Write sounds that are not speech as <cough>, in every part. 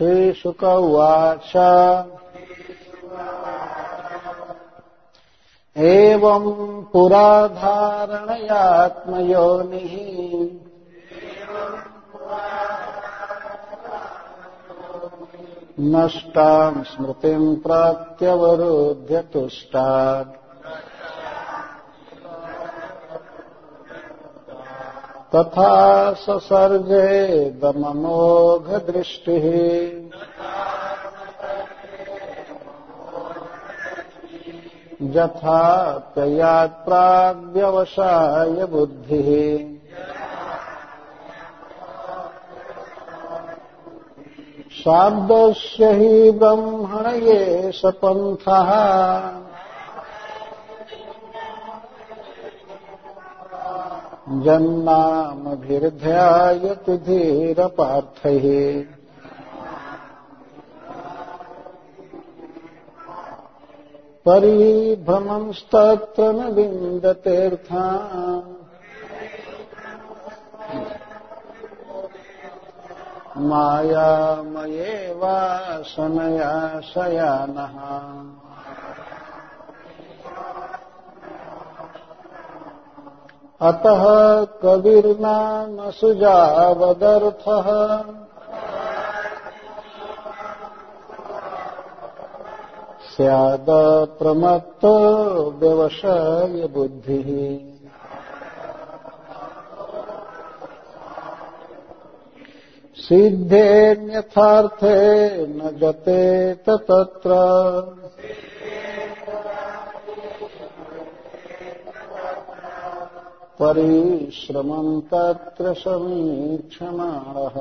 श्रीशुक उवाच एवम् पुराधारणयात्मयोनिः नष्टाम् स्मृतिम् प्राप्त्यवरोध्य तुष्टात् तथा ससर्जेदममोघदृष्टिः यथा प्रयात्प्राग्व्यवसाय बुद्धिः। शाब्दस्य हि ब्रह्मण ये स जन्नामभिर्ध्यायति धीरपार्थैः। परिभ्रमंस्तत्र न विन्दतेऽर्था मायामयेवासनया शयानः अतः कविर्नाम सुजावदर्थः स्यादप्रमत्तो व्यवसाय बुद्धिः। सिद्धेऽन्यथार्थे न गतेत तत्र। परिश्रमम् तत्र समीक्षमाणः।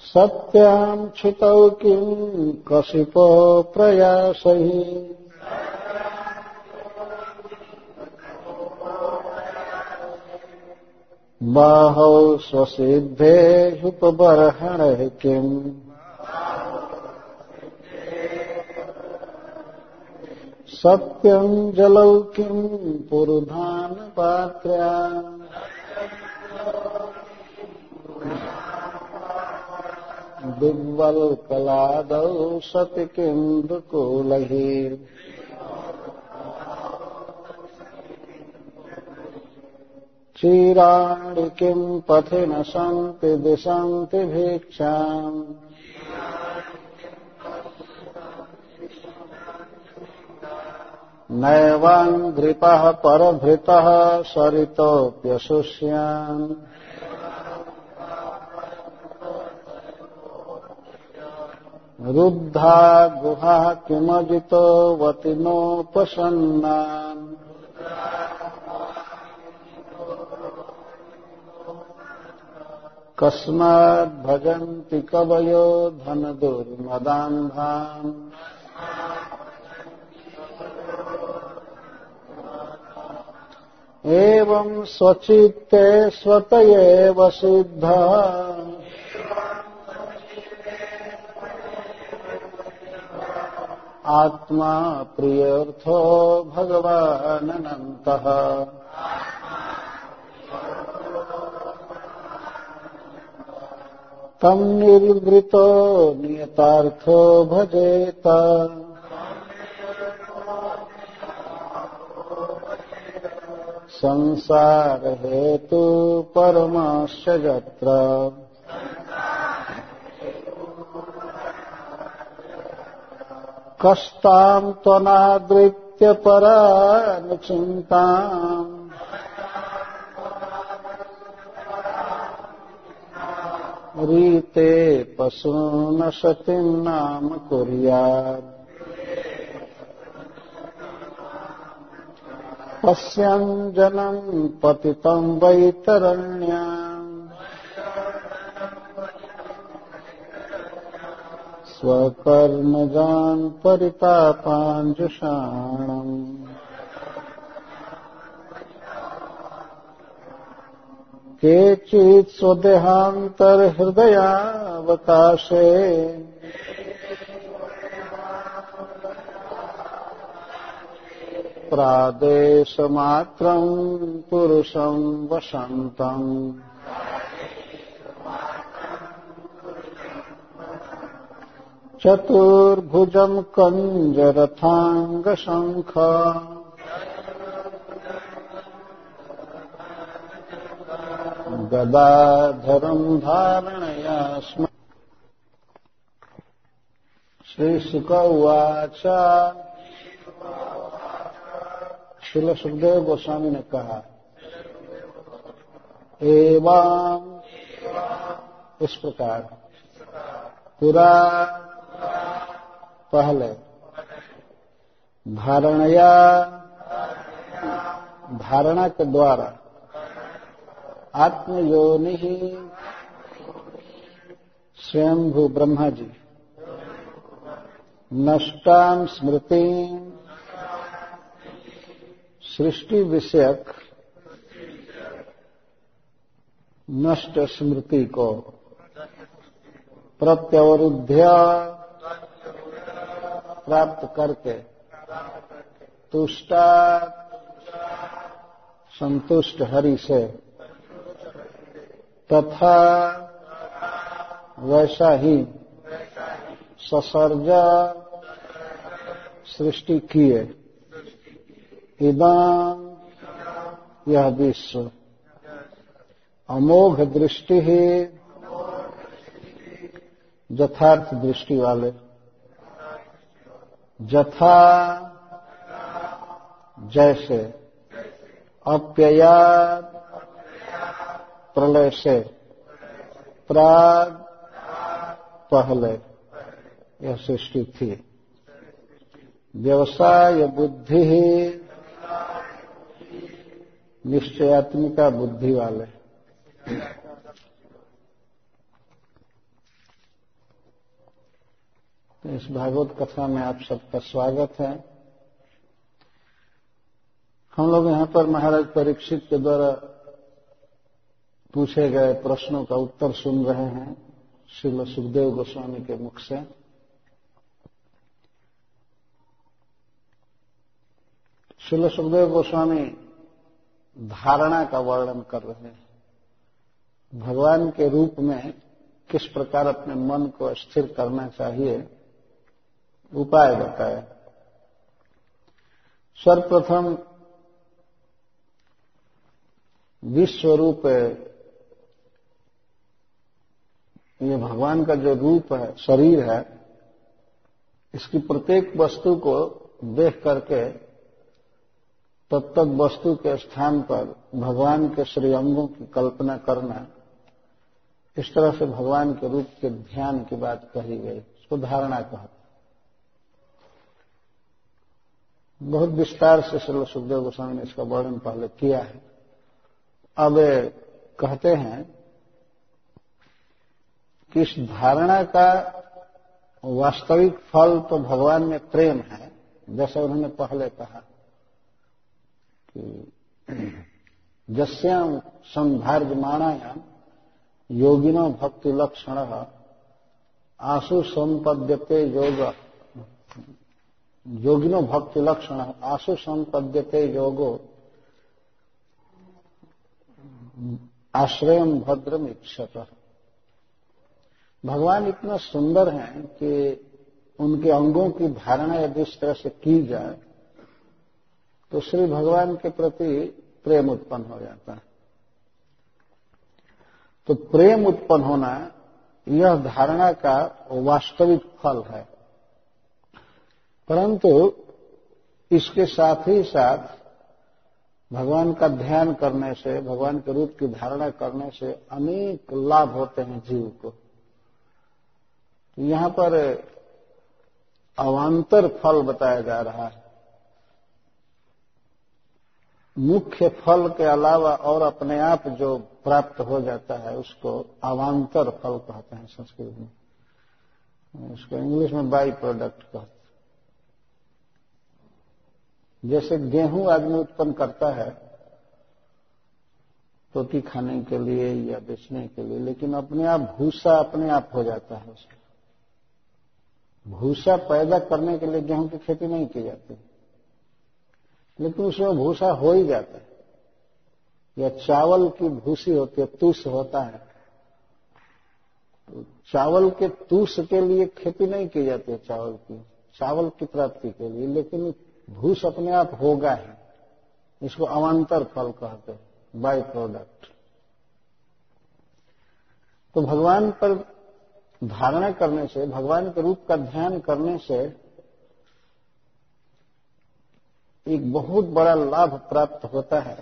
सत्याम् क्षितौ किम् कशिपो प्रयासैः। बाहौ स्वसिद्धेषुपबर्हणः किम्? सत्यम् जलौ किम् पुरुधानपात्र्या दिग्वल्कलादौ सति किन्दुकूलैः क्षीराणि किम् पथि न सन्ति दिशन्ति भिक्षाम् नैवाङ्घ्रिपः परभृतः सरितोऽप्यशुष्यान्। रुद्धा गुहाः किमजितो वतिनोपसन्नान्। कस्माद्भजन्ति कवयो धनदुर्मदान्धान्। एवम् स्वचित्ते स्वत एव सिद्धः। आत्मा प्रियर्थो भगवानन्तः तम् निर्वृतो नियतार्थो भजेत। संसारहेतु परमस्य यत्र। कष्टाम् त्वनादृत्य परानुचिन्ताम् रीते पशून सतीम् नाम कुर्यात्। पश्यञ्जनम् पतितम् वैतरण्याम् स्वकर्मजान् परितापाञ्जुषाणम्। केचित् स्वदेहान्तर्हृदयावकाशे प्रादेशमात्रम् पुरुषम् वसन्तम् चतुर्भुजम् कञ्जरथाङ्गशङ्ख। गदाधरम् धारणया स्म श्रीशुक उवाच। शिल सुखदेव गोस्वामी ने कहा, एवं इस प्रकार, पुरा पहले, धारणया, धारणा के द्वारा, आत्मयोनि ही स्वयंभू ब्रह्मा जी नष्टाम स्मृति सृष्टि विषयक नष्ट स्मृति को प्रत्यवरुद्ध प्राप्त करके तुष्टा संतुष्ट हरि से तथा वैसा ही ससर्जा सृष्टि किए। इदम यह विश्व। अमोघ दृष्टि ही यथार्थ दृष्टि वाले। जथा जैसे, अप्यया प्रलय से प्राग पहले, यह सृष्टि थी। व्यवसाय बुद्धि निश्चयात्मिका बुद्धि वाले। तो इस भागवत कथा में आप सबका स्वागत है। हम लोग यहाँ पर महाराज परीक्षित के द्वारा पूछे गए प्रश्नों का उत्तर सुन रहे हैं श्रील सुखदेव गोस्वामी के मुख से। श्रील सुखदेव गोस्वामी धारणा का वर्णन कर रहे हैं। भगवान के रूप में किस प्रकार अपने मन को स्थिर करना चाहिए, उपाय बताया सर्वप्रथम विश्व रूप ये भगवान का जो रूप है, शरीर है, इसकी प्रत्येक वस्तु को देख करके तब तक वस्तु के स्थान पर भगवान के श्री अंगों की कल्पना करना, इस तरह से भगवान के रूप के ध्यान की बात कही गई इसको धारणा कहते बहुत विस्तार से श्री सुखदेव गोस्वामी ने इसका वर्णन पहले किया है। अब कहते हैं कि इस धारणा का वास्तविक फल तो भगवान में प्रेम है, जैसा उन्होंने पहले कहा। कि जस्याम संभार्यमाणायाम योगिनो भक्ति लक्षण आशु संपद्यते योग योगिनो भक्ति लक्षण आशु संपद्यते योगो आश्रय भद्रम इच्छत। भगवान इतना सुंदर हैं कि उनके अंगों की धारणा यदि इस तरह से की जाए तो श्री भगवान के प्रति प्रेम उत्पन्न हो जाता है। तो प्रेम उत्पन्न होना यह धारणा का वास्तविक फल है। परंतु इसके साथ ही साथ भगवान का ध्यान करने से, भगवान के रूप की धारणा करने से अनेक लाभ होते हैं जीव को। यहाँ पर अवान्तर फल बताया जा रहा है। मुख्य फल के अलावा और अपने आप जो प्राप्त हो जाता है, उसको अवान्तर फल कहते हैं संस्कृत में। उसको इंग्लिश में बाई प्रोडक्ट कहते हैं। जैसे गेहूँ आदमी उत्पन्न करता है, रोटी खाने के लिए या बेचने के लिए, लेकिन अपने आप भूसा अपने आप हो जाता है उसका। भूसा पैदा करने के लिए गेहूँ की खेती नहीं की जाती। लेकिन उसमें भूसा हो ही जाता है। या चावल की भूसी होती है तुष होता है। चावल के तूस के लिए खेती नहीं की जाती है चावल की। चावल की प्राप्ति के लिए, लेकिन भूस अपने आप होगा ही। इसको अवान्तर फल कहते हैं बाय प्रोडक्ट तो भगवान पर धारणा करने से, भगवान के रूप का ध्यान करने से एक बहुत बड़ा लाभ प्राप्त होता है,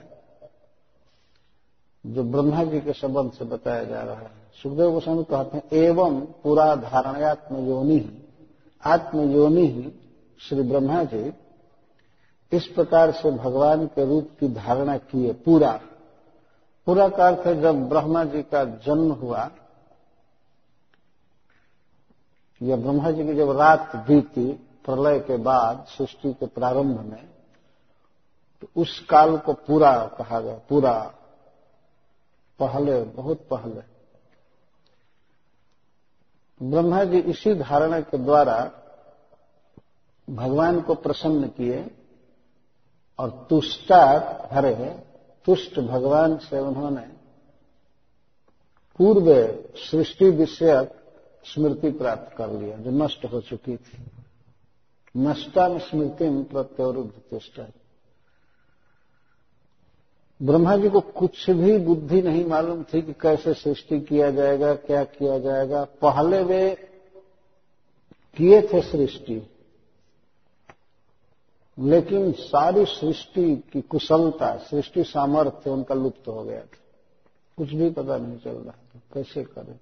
जो ब्रह्मा जी के संबंध से बताया जा रहा है। सुखदेव गोस्वामी कहते हैं, एवं पूरा धारणात्म योनि ही आत्मयोनि ही श्री ब्रह्मा जी, इस प्रकार से भगवान के रूप की धारणा किए पूरा। पूरा का अर्थ है, जब ब्रह्मा जी का जन्म हुआ, या ब्रह्मा जी की जब रात बीती, प्रलय के बाद, सृष्टि के प्रारंभ में तो उस काल को पूरा कहा गया, पूरा पहले, बहुत पहले। ब्रह्मा जी इसी धारणा के द्वारा भगवान को प्रसन्न किए और तुष्टात, हरे, तुष्ट भगवान से उन्होंने पूर्व सृष्टि विषयक स्मृति प्राप्त कर लिया, जो नष्ट हो चुकी थी। नष्टा में स्मृति में प्रत्योरुद्ध तुष्टा ब्रह्मा जी को कुछ भी बुद्धि नहीं मालूम थी कि कैसे सृष्टि किया जाएगा, क्या किया जाएगा। पहले वे किए थे सृष्टि। लेकिन सारी सृष्टि की कुशलता, सृष्टि सामर्थ्य उनका लुप्त हो गया था। कुछ भी पता नहीं चल रहा था, कैसे करें।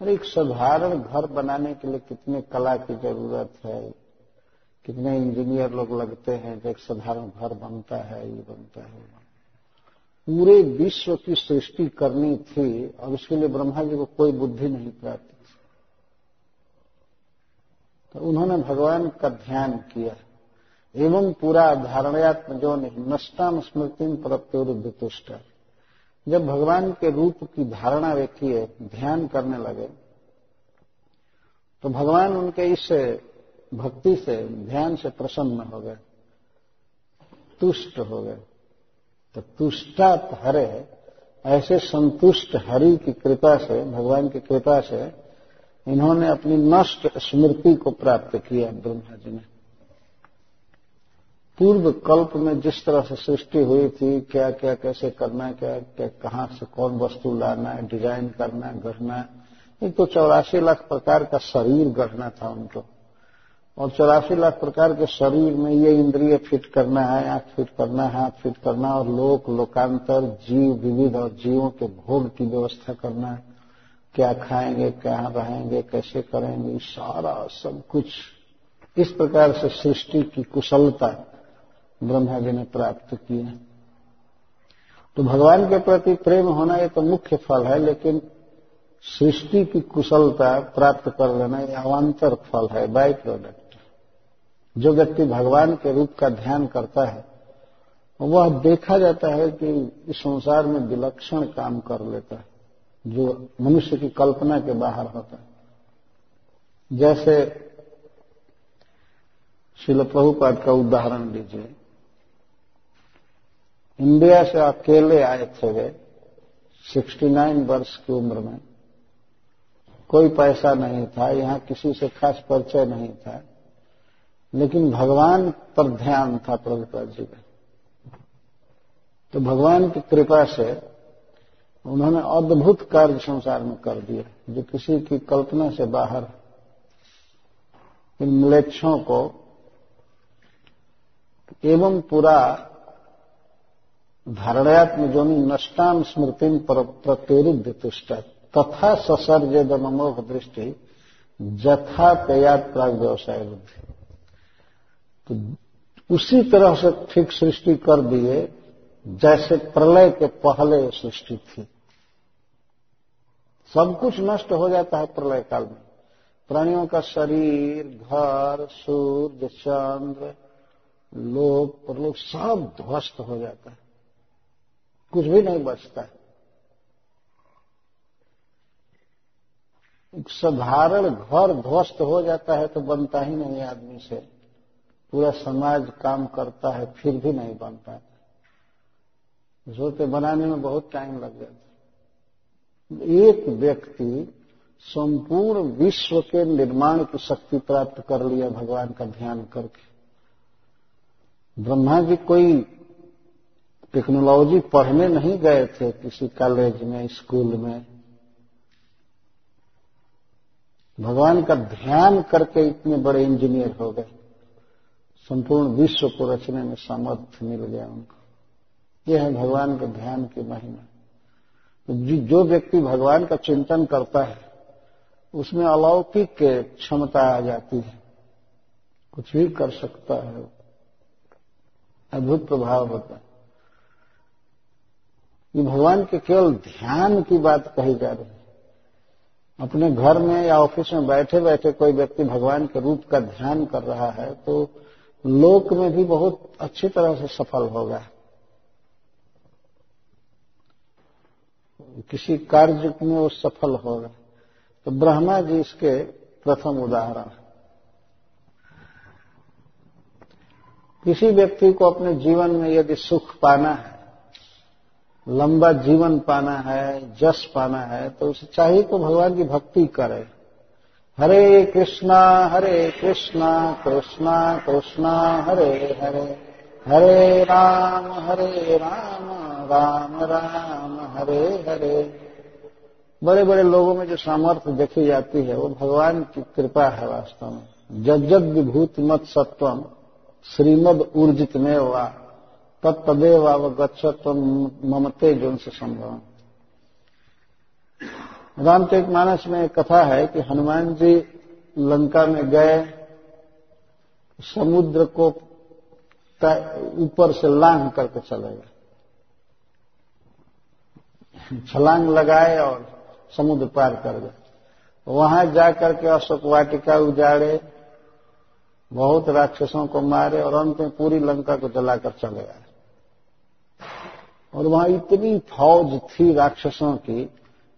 अरे एक साधारण घर बनाने के लिए कितने कला की ज़रूरत है, कितने इंजीनियर लोग लगते हैं जो एक साधारण घर बनता है, ये बनता है। पूरे विश्व की सृष्टि करनी थी और उसके लिए ब्रह्मा जी को कोई बुद्धि नहीं प्राप्त थी तो उन्होंने भगवान का ध्यान किया। एवं पूरा धारणात्म जो नहीं, नष्टाम स्मृति प्रत्युरुद्ध जब भगवान के रूप की धारणा वे किए ध्यान करने लगे तो भगवान उनके इस भक्ति से, ध्यान से प्रसन्न हो गए, तुष्ट हो गए। तो तुष्टात हरे, ऐसे संतुष्ट हरि की कृपा से, भगवान की कृपा से, इन्होंने अपनी नष्ट स्मृति को प्राप्त किया ब्रह्मा जी ने। पूर्व कल्प में जिस तरह से सृष्टि हुई थी क्या क्या कैसे करना है, क्या क्या, कहाँ से कौन वस्तु लाना है, डिज़ाइन करना है, गढ़ना एक तो चौरासी लाख प्रकार का शरीर गढ़ना था उनको। और चौरासी लाख प्रकार के शरीर में ये इंद्रिय फिट करना है, आँख फिट करना है, हाथ फिट करना और लोक, लोकांतर, जीव, विविध और जीवों के भोग की व्यवस्था करना है। क्या खाएँगे क्या रहेंगे कैसे करेंगे, सारा सब कुछ। इस प्रकार से सृष्टि की कुशलता ब्रह्मा जी ने प्राप्त की है। तो भगवान के प्रति प्रेम होना ये तो मुख्य फल है, लेकिन सृष्टि की कुशलता प्राप्त कर लेना ये अवान्तर फल है बाई प्रोडक्ट जो व्यक्ति भगवान के रूप का ध्यान करता है, वह देखा जाता है कि इस संसार में विलक्षण काम कर लेता है, जो मनुष्य की कल्पना के बाहर होता है। जैसे शिल प्रभुपाद का उदाहरण लीजिए इंडिया से अकेले आए थे वे 69 वर्ष की उम्र में। कोई पैसा नहीं था, यहाँ किसी से खास परिचय नहीं था। लेकिन भगवान पर ध्यान था प्रभुपाद जी का तो भगवान की कृपा से उन्होंने अद्भुत कार्य संसार में कर दिया जो किसी की कल्पना से बाहर इन मलेच्छों को एवं पूरा धारणात्म जोनि नष्टाम स्मृति प्रत्युरुद्ध तुष्ट तथा ससर्जद दृष्टि, जथा तयात प्राग व्यवसाय बुद्धि तो उसी तरह से ठीक सृष्टि कर दिए, जैसे प्रलय के पहले सृष्टि थी। सब कुछ नष्ट हो जाता है प्रलय काल में। प्राणियों का शरीर, घर, सूर्य, चंद्र, लोक, परलोक सब ध्वस्त हो जाता है। कुछ भी नहीं बचता है। साधारण घर ध्वस्त हो जाता है तो बनता ही नहीं आदमी से। पूरा समाज काम करता है, फिर भी नहीं बन पाता। सोते बनाने में बहुत टाइम लग जाता एक व्यक्ति संपूर्ण विश्व के निर्माण की शक्ति प्राप्त कर लिया भगवान का ध्यान करके। ब्रह्मा जी कोई टेक्नोलॉजी पढ़ने नहीं गए थे किसी कॉलेज में स्कूल में। भगवान का ध्यान करके इतने बड़े इंजीनियर हो गए। संपूर्ण विश्व को रचने में सामर्थ्य मिल गया उनको। यह है भगवान के ध्यान की महिमा। तो जो व्यक्ति भगवान का चिंतन करता है, उसमें अलौकिक क्षमता आ जाती है। कुछ भी कर सकता है। अद्भुत प्रभाव होता है। ये भगवान के केवल ध्यान की बात कही जा रही है। अपने घर में या ऑफ़िस में बैठे बैठे कोई व्यक्ति भगवान के रूप का ध्यान कर रहा है तो लोक में भी बहुत अच्छी तरह से सफल होगा किसी कार्य में वो सफल होगा तो ब्रह्मा जी इसके प्रथम उदाहरण किसी व्यक्ति को अपने जीवन में यदि सुख पाना है, लंबा जीवन पाना है, जस पाना है तो उसे चाहिए तो भगवान की भक्ति करे। हरे कृष्णा हरे कृष्णा कृष्णा कृष्णा, हरे हरे। हरे राम हरे राम राम राम, हरे हरे। बड़े बड़े लोगों में जो सामर्थ्य देखी जाती है, वो भगवान की कृपा है वास्तव में। जज्जद विभूत मत सत्वम, श्रीमद ऊर्जित में वा तत्तदेव अवगछत ममते जो से संभव रामचरित मानस में एक कथा है कि हनुमान जी लंका में गए, समुद्र को ऊपर से लांग करके चले गए। छलांग लगाए और समुद्र पार कर गए। वहाँ जाकर के अशोक वाटिका उजाड़े, बहुत राक्षसों को मारे और अंत में पूरी लंका को जलाकर चले गए और वहाँ इतनी फौज थी राक्षसों की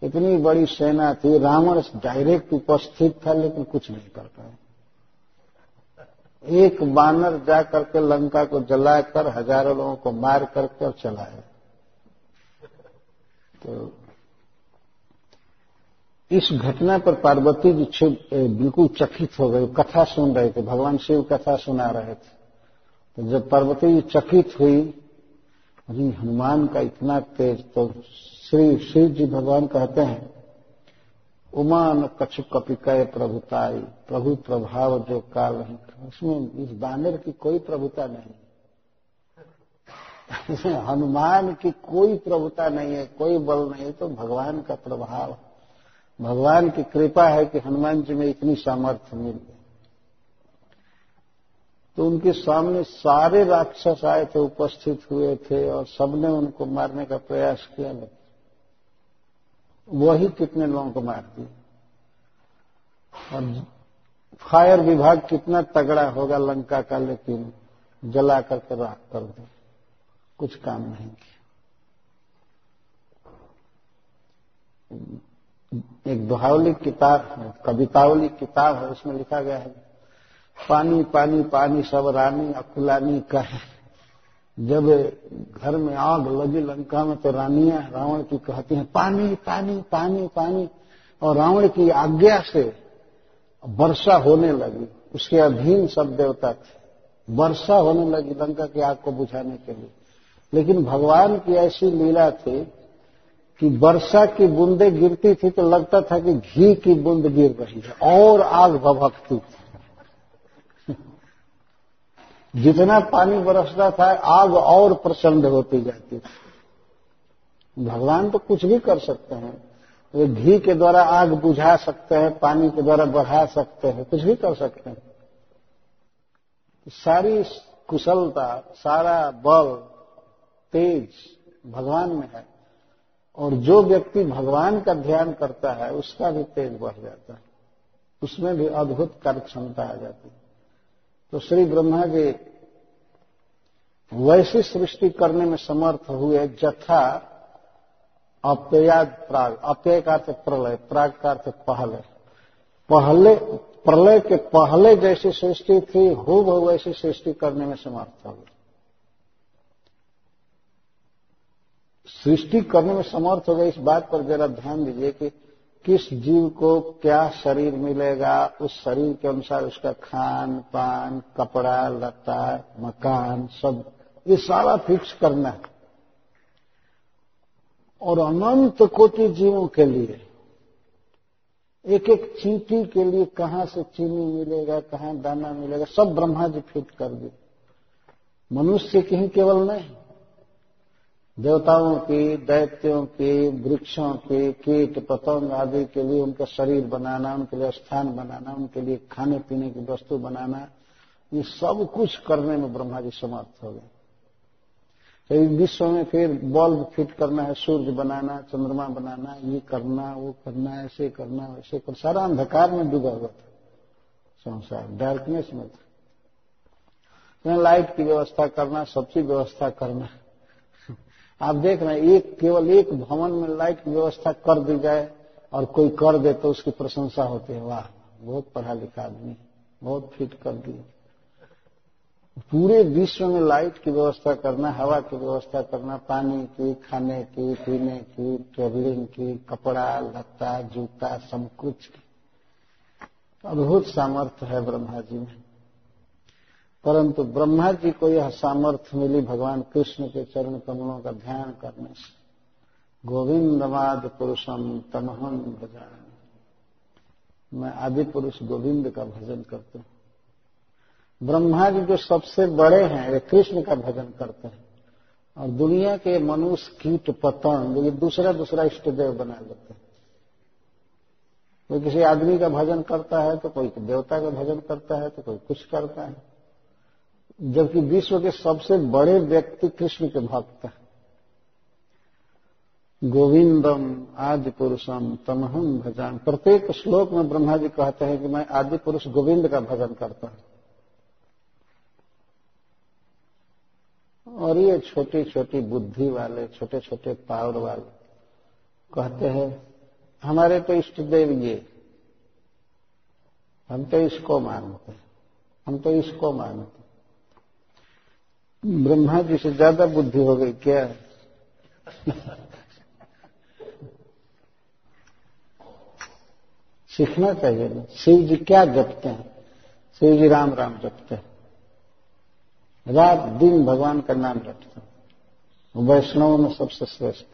इतनी बड़ी सेना थी, रावण डायरेक्ट उपस्थित था, लेकिन कुछ नहीं कर पाए एक बानर जा करके लंका को जलाकर, हज़ारों लोगों को मार करके और चलाया। तो इस घटना पर पार्वती जी बिल्कुल चकित हो गई। कथा सुन रहे थे, भगवान शिव कथा सुना रहे थे। तो जब पार्वती जी चकित हुई अरे हनुमान का इतना तेज तो श्री शिव जी भगवान कहते हैं, उमान कछु कपिकय प्रभुताई, प्रभु प्रभाव जो काल नहीं उसमें इस बानर की कोई प्रभुता नहीं। हनुमान की कोई प्रभुता नहीं है, कोई बल नहीं है तो भगवान का प्रभाव। भगवान की कृपा है कि हनुमान जी में इतनी सामर्थ्य मिल। तो उनके सामने सारे राक्षस आए थे, उपस्थित हुए थे और सबने उनको मारने का प्रयास किया। लेकिन वही कितने लोगों को मार दिए और फायर विभाग कितना तगड़ा होगा लंका का, लेकिन जला करके राख कर दे। कुछ काम नहीं किया। एक दोहावली किताब है, कवितावली किताब है, उसमें लिखा गया है। पानी पानी पानी, सब रानी अकुलानी कहे। जब घर में आग लगी लंका में तो रानियाँ रावण की कहती हैं, पानी पानी पानी पानी। और रावण की आज्ञा से वर्षा होने लगी। उसके अधीन सब देवता थे। वर्षा होने लगी लंका की आग को बुझाने के लिए। लेकिन भगवान की ऐसी लीला थी कि वर्षा की बूंदे गिरती थी तो लगता था कि घी की बूंद गिर रही है और आग भभकती थी। जितना पानी बरसता था, आग और प्रचंड होती जाती थी। भगवान तो कुछ भी कर सकते हैं। वे घी के द्वारा आग बुझा सकते हैं, पानी के द्वारा बढ़ा सकते हैं, कुछ भी कर सकते हैं। सारी कुशलता, सारा बल, तेज भगवान में है। और जो व्यक्ति भगवान का ध्यान करता है, उसका भी तेज बढ़ जाता है। उसमें भी अद्भुत कार्य क्षमता आ जाती है। तो श्री ब्रह्मा जी वैसी सृष्टि करने में समर्थ हुए, जथा अप्याद प्राग अप्यय का अर्थ प्रलय, प्राग का अर्थ पहले। पहले, प्रलय के पहले जैसी सृष्टि थी हो वैसी सृष्टि करने में समर्थ हुए। सृष्टि करने में समर्थ हो गए, इस बात पर जरा ध्यान दीजिए कि किस जीव को क्या शरीर मिलेगा, उस शरीर के अनुसार उसका खान, पान, कपड़ा लता मकान, सब, ये सारा फिक्स करना है। और अनंत कोटि जीवों के लिए एक एक चींटी के लिए कहाँ से चीनी मिलेगा, कहाँ दाना मिलेगा, सब ब्रह्मा जी फिट कर दिए। मनुष्य की ही केवल नहीं देवताओं की, दैत्यों की, वृक्षों की, कीट, पतंग आदि के लिए उनका शरीर बनाना, उनके लिए स्थान बनाना, उनके लिए खाने पीने की वस्तु बनाना, ये सब कुछ करने में ब्रह्मा जी समर्थ हो गए। तो विश्व में फिर बल्ब फिट करना है, सूर्य बनाना, चंद्रमा बनाना, ये करना, वो करना, ऐसे करना, वैसे करना। सारा अंधकार में डूबा हुआ था, संसार डार्कनेस में था। लाइट की व्यवस्था करना, सबकी व्यवस्था करना। आप देख रहे हैं, एक, केवल एक भवन में लाइट की व्यवस्था कर दी जाए और कोई कर दे तो उसकी प्रशंसा होती है। वाह, बहुत पढ़ा लिखा आदमी, बहुत फिट कर दिए। पूरे विश्व में लाइट की व्यवस्था करना, हवा की व्यवस्था करना, पानी की, खाने की, पीने की ट्रेवलिंग की, कपड़ा, लत्ता, जूता, सब कुछ अद्भुत सामर्थ्य है ब्रह्मा जी में। परंतु ब्रह्मा जी को यह सामर्थ्य मिली भगवान कृष्ण के चरण कमलों का ध्यान करने से। गोविंदवाद पुरुषम तमहन भजान मैं आदि पुरुष गोविंद का भजन करता हूँ। ब्रह्मा जी जो सबसे बड़े हैं, वे कृष्ण का भजन करते हैं। और दुनिया के मनुष्य कीट पतंग, ये दूसरा दूसरा इष्ट देव बना लेते हैं। कोई किसी आदमी का भजन करता है तो कोई देवता का भजन करता है तो कोई कुछ करता है। जबकि विश्व के सबसे बड़े व्यक्ति कृष्ण के भक्त हैं। गोविंदम आदि पुरुषम तमहम भजन प्रत्येक श्लोक में ब्रह्मा जी कहते हैं कि मैं आदि पुरुष गोविंद का भजन करता हूँ। और ये छोटी छोटी बुद्धि वाले छोटे छोटे पावर वाले कहते हैं, हमारे तो इष्ट देव ये, हम तो इसको मानते हम तो इसको मानते ब्रह्मा जी से ज़्यादा बुद्धि हो गई क्या? सीखना चाहिए ना। शिव जी क्या जपते हैं? शिव जी राम राम जपते हैं। रात दिन भगवान का नाम रटता वैष्णव में सबसे श्रेष्ठ।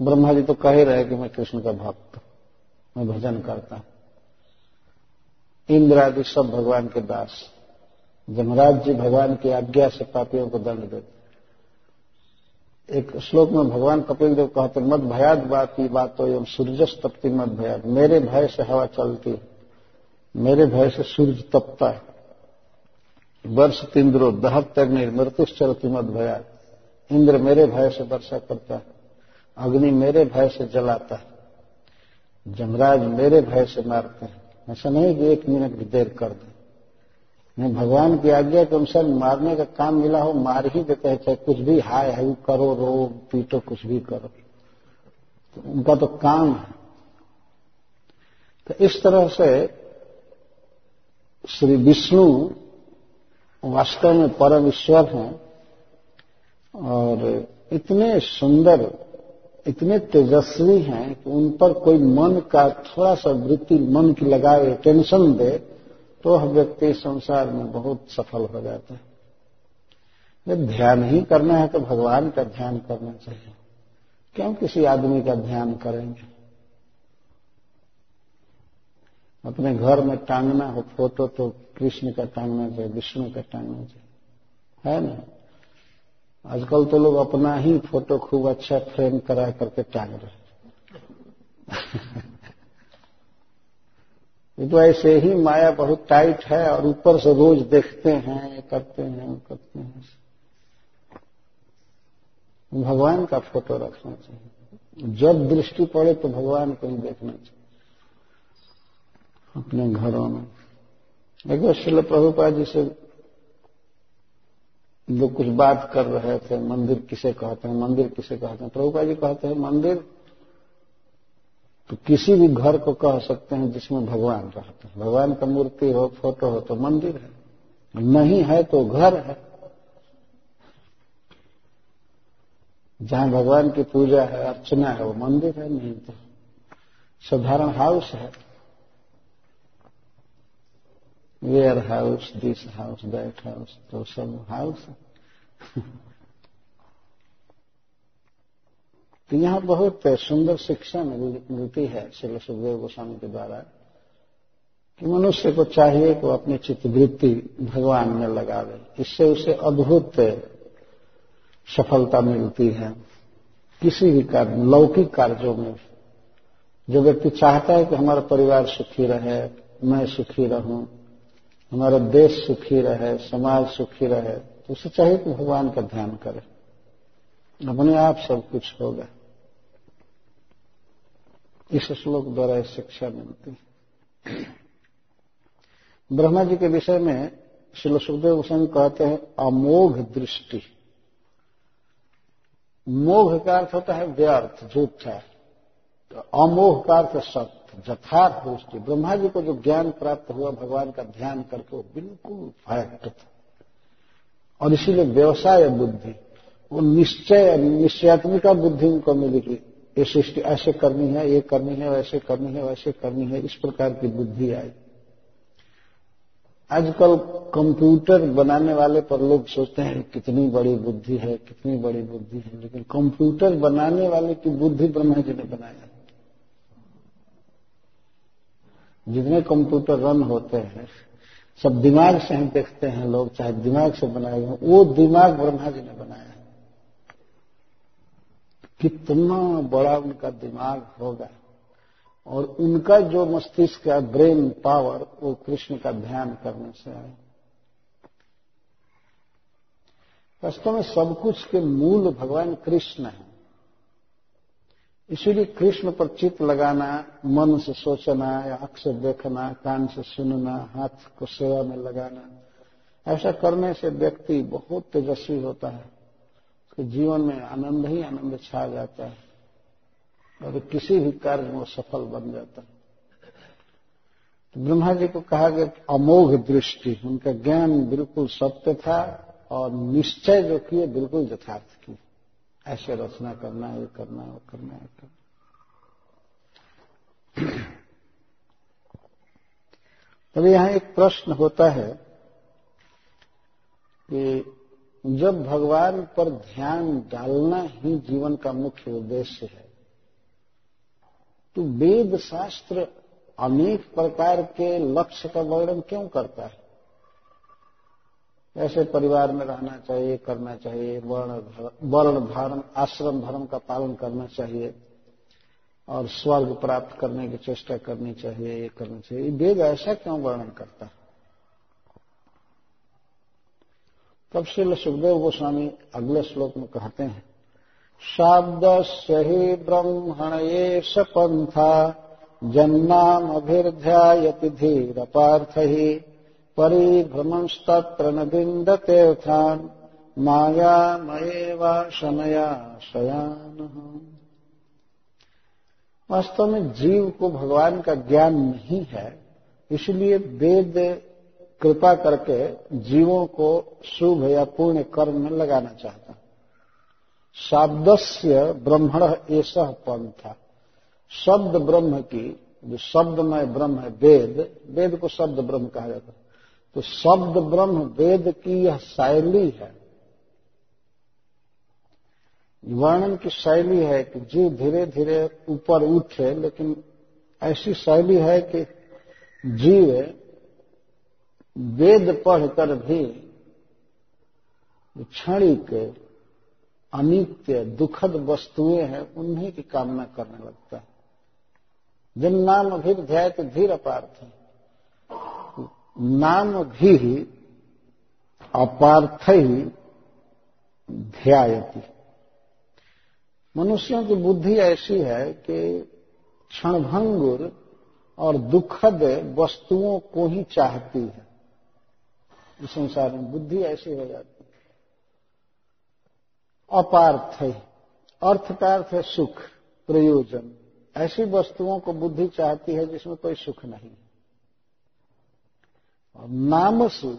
ब्रह्मा जी तो कह ही रहे कि मैं कृष्ण का भक्त मैं भजन करता हूँ। इंद्र आदि सब भगवान के दास जमराज जी भगवान की आज्ञा से पापियों को दंड देते एक श्लोक में भगवान कपिल देव कहते मत भयाद बात की बात तो एवं सूर्य तपती मत भयाद। मेरे भय से हवा चलती मेरे भय से सूर्य तपता है। वर्ष तिंद्रो दहत तग्नि मृत्युश्चरती मत भया इंद्र मेरे भय से वर्षा करता है, अग्नि मेरे भय से जलाता है। जमराज मेरे भय से मारते हैं। ऐसा नहीं कि एक मिनट भी देर कर दे। मैं भगवान की आज्ञा के अनुसार मारने का काम मिला हो, मार ही देते हैं, चाहे कुछ भी हाय हाई करो, रो, पीटो, कुछ भी करो। तो उनका तो काम है। तो इस तरह से श्री विष्णु वास्तव में परम ईश्वर हैं और इतने सुंदर, इतने तेजस्वी हैं कि उन पर कोई मन का थोड़ा सा वृत्ति, मन की लगाए, टेंशन दे तो व्यक्ति संसार में बहुत सफल हो जाता है। जब ध्यान ही करना है तो भगवान का ध्यान करना चाहिए। क्यों किसी आदमी का ध्यान करेंगे? अपने घर में टांगना हो, फ़ोटो तो कृष्ण का टांगना चाहिए, विष्णु का टांगना चाहिए। है ना? आजकल तो लोग अपना ही फ़ोटो खूब अच्छा फ्रेम करा करके टांग रहे <laughs> ये तो ऐसे ही माया बहुत टाइट है और ऊपर से रोज देखते हैं ये करते हैं वो करते हैं। भगवान का फ़ोटो रखना चाहिए। जब दृष्टि पड़े तो भगवान को ही देखना चाहिए। अपने घरों में। एक बार शिल प्रभुपा जी से लोग कुछ बात कर रहे थे, मंदिर किसे कहते हैं, मंदिर किसे कहते हैं प्रभुपा जी कहते हैं, मंदिर तो किसी भी घर को कह सकते हैं जिसमें भगवान रहते हैं। भगवान का मूर्ति हो, फ़ोटो हो तो मंदिर है। नहीं है तो घर है। जहाँ भगवान की पूजा है, अर्चना है, वो मंदिर है, नहीं तो साधारण हाउस है। Where house this house that house तो सब हाउस है। <laughs> तो यहाँ बहुत सुंदर शिक्षा मिलती है श्री सुखदेव गोस्वामी के द्वारा, कि मनुष्य को चाहिए कि वो अपनी चित्तवृत्ति भगवान में लगावे। इससे उसे अद्भुत सफलता मिलती है। किसी भी कार्य, लौकिक कार्यों में, जो व्यक्ति चाहता है कि हमारा परिवार सुखी रहे, मैं सुखी रहूँ, हमारा देश सुखी रहे, समाज सुखी रहे तो उसे चाहिए कि भगवान का ध्यान करे। अपने आप सब कुछ होगा। इस श्लोक द्वारा शिक्षा मिलती है। ब्रह्मा जी के विषय में श्री सुखदेव गोस्वामी कहते हैं, अमोघ दृष्टि। मोघ का अर्थ होता है व्यर्थ, झूठा। तो अमोघ का अर्थ सत्य, यथार्थ दृष्टि। ब्रह्मा जी को जो ज्ञान प्राप्त हुआ, भगवान का ध्यान करके वो बिल्कुल फैक्ट था। और इसीलिए व्यवसाय बुद्धि, वो निश्चय, निश्चयात्मिका बुद्धि उनको मिली ये सृष्टि ऐसे करनी है, ये करनी है, वैसे करनी है, वैसे करनी है, इस प्रकार की बुद्धि आई आजकल कंप्यूटर बनाने वाले पर लोग सोचते हैं, कितनी बड़ी बुद्धि है, कितनी बड़ी बुद्धि है, लेकिन कंप्यूटर बनाने वाले की बुद्धि ब्रह्मा जी ने बनाया। जितने कंप्यूटर रन होते हैं, सब दिमाग से हम देखते हैं, लोग चाहे दिमाग से बनाए हुए वो दिमाग ब्रह्मा जी ने बनाया। कितना बड़ा उनका दिमाग होगा। और उनका जो मस्तिष्क का ब्रेन पावर, वो कृष्ण का ध्यान करने से आए वास्तव में सब कुछ के मूल भगवान कृष्ण है। इसीलिए कृष्ण पर चित्त लगाना, मन से सोचना, या आँख से देखना, कान से सुनना, हाथ को सेवा में लगाना, ऐसा करने से व्यक्ति बहुत तेजस्वी होता है। उसके जीवन में आनंद ही आनंद छा जाता है। और किसी भी कार्य में वो सफल बन जाता है। तो ब्रह्मा जी को कहा गया कि अमोघ दृष्टि, उनका ज्ञान बिल्कुल सत्य था और निश्चय जो किए, बिल्कुल यथार्थ किए। ऐसे रचना करना ये करना वो करना है करना <clears throat> तब यहाँ एक प्रश्न होता है कि जब भगवान पर ध्यान डालना ही जीवन का मुख्य उद्देश्य है तो वेद शास्त्र अनेक प्रकार के लक्ष्य का वर्णन क्यों करता है? ऐसे परिवार में रहना चाहिए, करना चाहिए, वर्ण वर्ण धर्म आश्रम धर्म का पालन करना चाहिए, और स्वर्ग प्राप्त करने की चेष्टा करनी चाहिए, ये करना चाहिए। वेद ऐसा क्यों वर्णन करता है? तब श्री सुखदेव गोस्वामी अगले श्लोक में कहते हैं शब्द से ही ब्रह्मण ये पंथा जन्नाम अभिध्यायति धीर पार्थ ही परिभ्रमस्तत्र न बिंदतेर्थान माया मयेवा शनया शयान। वास्तव में जीव को भगवान का ज्ञान नहीं है, इसलिए वेद कृपा करके जीवों को शुभ या पूर्ण कर्म में लगाना चाहता। शाब्दस्य ब्रह्मण ऐसा पद था शब्द ब्रह्म की, जो शब्दमय ब्रह्म है, वेद वेद को शब्द ब्रह्म कहा जाता है। तो शब्द ब्रह्म, वेद की यह शैली है। वर्णन की शैली है कि जीव धीरे धीरे ऊपर उठे, लेकिन ऐसी शैली है कि जीव वेद पढ़कर भी क्षणिक अनित्य दुखद वस्तुएँ हैं, उन्हीं की कामना करने लगता है। जिन नाम अभिध्याय तो धीर अपार्थ है, नाम भी अपार्थ ही ध्यायती। मनुष्यों की बुद्धि ऐसी है कि क्षणभंगुर और दुखद वस्तुओं को ही चाहती है। इस संसार में बुद्धि ऐसी हो जाती है। अपार्थ है। अर्थ का अर्थ है सुख, प्रयोजन। ऐसी वस्तुओं को बुद्धि चाहती है जिसमें कोई सुख नहीं। और नामसु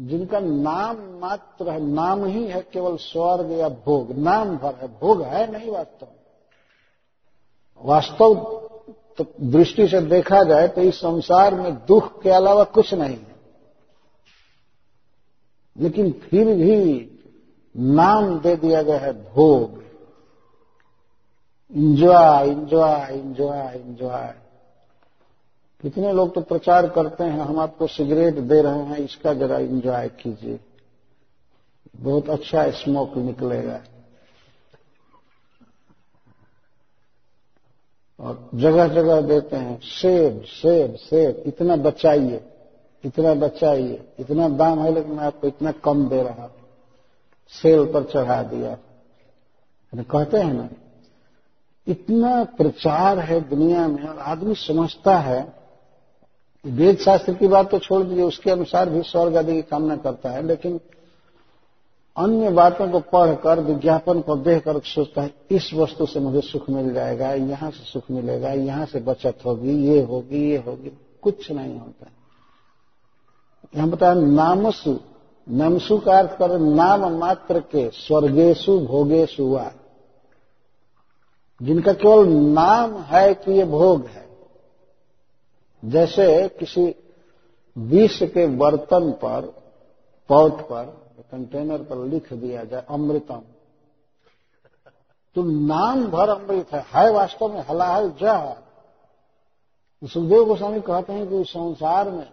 जिनका नाम मात्र है, नाम ही है केवल स्वर्ग या भोग। नाम भर है, भोग है नहीं वास्तव वास्तव तो दृष्टि से देखा जाए तो इस संसार में दुख के अलावा कुछ नहीं है। लेकिन फिर भी नाम दे दिया गया है भोग। इंजॉय इंजॉय इंजॉय इंजॉय कितने लोग तो प्रचार करते हैं, हम आपको सिगरेट दे रहे हैं, इसका जरा इंजॉय कीजिए। बहुत अच्छा स्मोक निकलेगा। और जगह जगह देते हैं सेब सेब सेब इतना बचाइए। इतना बचाइए, इतना दाम है लेकिन मैं आपको इतना कम दे रहा हूँ। सेल पर चढ़ा दिया। कहते हैं ना, इतना प्रचार है दुनिया में और आदमी समझता है वेद शास्त्र की बात तो छोड़ दीजिए, उसके अनुसार भी स्वर्ग आदि की कामना करता है, लेकिन अन्य बातों को पढ़कर, विज्ञापन को देखकर सोचता है, इस वस्तु से मुझे सुख मिल जाएगा, यहाँ से सुख मिलेगा, यहाँ से बचत होगी, ये होगी ये होगी, कुछ नहीं होता। यहाँ बताया नामसु, नमसु का अर्थ कर नाम मात्र के स्वर्गेशु, भोगेशु हुआ। जिनका केवल नाम है कि ये भोग है। जैसे किसी विष के बर्तन पर पौट पर, कंटेनर पर लिख दिया जाए, अमृतम। तो नाम भर अमृत है। है वास्तव में हलाहल जह। सुखदेव गोस्वामी कहते हैं कि संसार में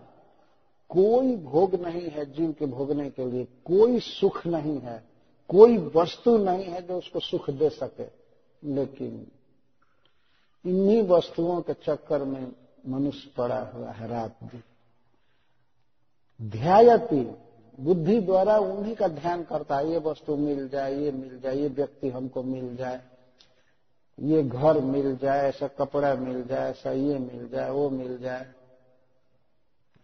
कोई भोग नहीं है जीव के भोगने के लिए, कोई सुख नहीं है, कोई वस्तु नहीं है जो उसको सुख दे सके। लेकिन इन्हीं वस्तुओं के चक्कर में मनुष्य पड़ा हुआ है रात दिन। ध्यायती, बुद्धि द्वारा उन्हीं का ध्यान करता है। ये वस्तु मिल जाए, ये मिल जाए, ये व्यक्ति हमको मिल जाए, ये घर मिल जाए, ऐसा कपड़ा मिल जाए, ऐसा ये मिल जाए, वो मिल जाए।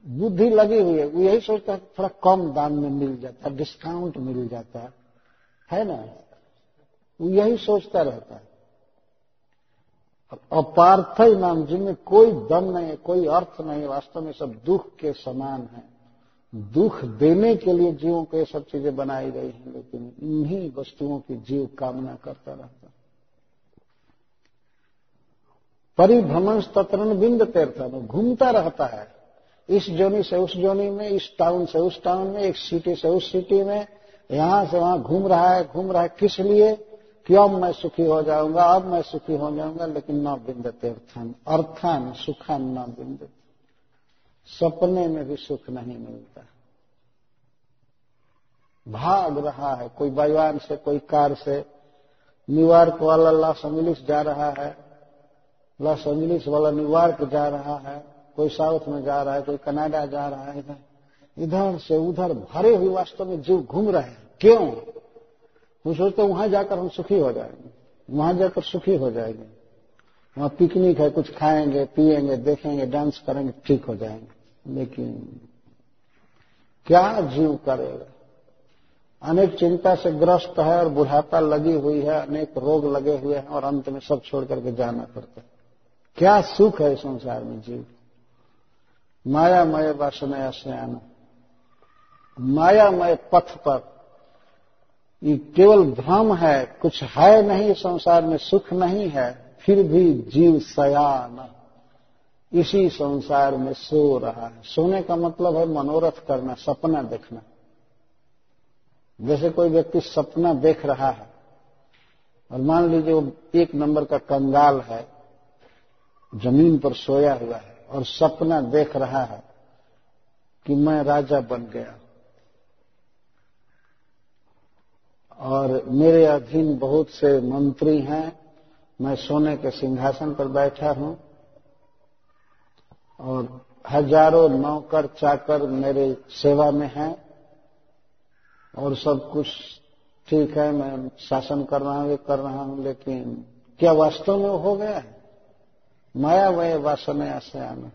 बुद्धि लगी हुई है, वो यही सोचता है थोड़ा कम दाम में मिल जाता है डिस्काउंट मिल जाता है। ना? वो यही सोचता रहता है। अपार्थ नाम, जिनमें कोई दम नहीं है, कोई अर्थ नहीं वास्तव में सब दुख के समान है। दुख देने के लिए जीवों को ये सब चीज़ें बनाई गई हैं, लेकिन इन्हीं वस्तुओं की जीव कामना करता रहता परिभ्रमण तत्रण बिंद तीर्थन, घूमता रहता है। इस जोनी से उस जोनी में, इस टाउन से उस टाउन में, एक सिटी से उस सिटी में, यहाँ से वहाँ घूम रहा है, घूम रहा है किस लिए? कि अब मैं सुखी हो जाऊँगा, अब मैं सुखी हो जाऊँगा, लेकिन न बिंद तीर्थन, अर्थान सुखान न बिंद। सपने में भी सुख नहीं मिलता। भाग रहा है, कोई बाईवान से, कोई कार से। न्यूयॉर्क वाला लॉस एंजलिस जा रहा है। लॉस एंजलिस वाला न्यूयॉर्क जा रहा है। कोई साउथ में जा रहा है, कोई कनाडा जा रहा है, इधर। इधर से उधर भरे हुए वास्तव में जीव घूम रहे हैं। क्यों? वो सोचते वहाँ जाकर हम सुखी हो जाएँगे। वहाँ जाकर सुखी हो जाएँगे। वहाँ पिकनिक है, कुछ खाएँगे, पिएँगे, देखेंगे, डांस करेंगे, ठीक हो जाएँगे। लेकिन क्या जीव करेगा? अनेक चिंता से ग्रस्त है और बुढ़ापा लगी हुई है, अनेक रोग लगे हुए हैं और अंत में सब छोड़ करके जाना पड़ता है। क्या सुख है संसार में जीव? मायामय वासनया स्यान। मायामय पथ पर। ये केवल भ्रम है, कुछ है नहीं संसार में, सुख नहीं है, फिर भी जीव सयान। इसी संसार में सो रहा है। सोने का मतलब है मनोरथ करना, सपना देखना। जैसे कोई व्यक्ति सपना देख रहा है, और मान लीजिए वो एक नंबर का कंगाल है, ज़मीन पर सोया हुआ है और सपना देख रहा है कि मैं राजा बन गया। और मेरे अधीन बहुत से मंत्री हैं। मैं सोने के सिंहासन पर बैठा हूँ। और हज़ारों नौकर चाकर मेरे सेवा में हैं। और सब कुछ ठीक है, मैं शासन कर रहा हूँ कर रहा हूँ, लेकिन क्या वास्तव में हो गया है? माया वह वासना से आना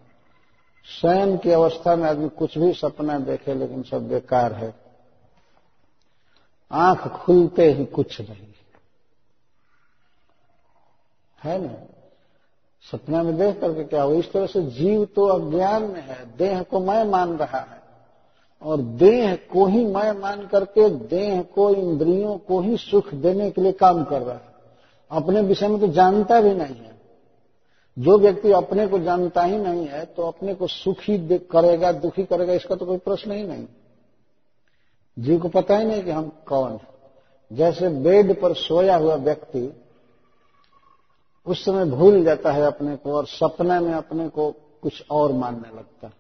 शयन की अवस्था में आदमी कुछ भी सपना देखे, लेकिन सब बेकार है। आँख खुलते ही कुछ नहीं। है ना? सपना में देख करके क्या हो इस तरह से जीव तो अज्ञान में है। देह को मैं मान रहा है। और देह को ही मैं मान करके देह को, इंद्रियों को ही सुख देने के लिए काम कर रहा है। अपने विषय में तो जानता भी नहीं है। जो व्यक्ति अपने को जानता ही नहीं है तो अपने को सुखी करेगा, दुखी करेगा, इसका तो कोई प्रश्न ही नहीं। जीव को पता ही नहीं कि हम कौन जैसे बेड पर सोया हुआ व्यक्ति उस समय भूल जाता है अपने को और सपने में अपने को कुछ और मानने लगता है।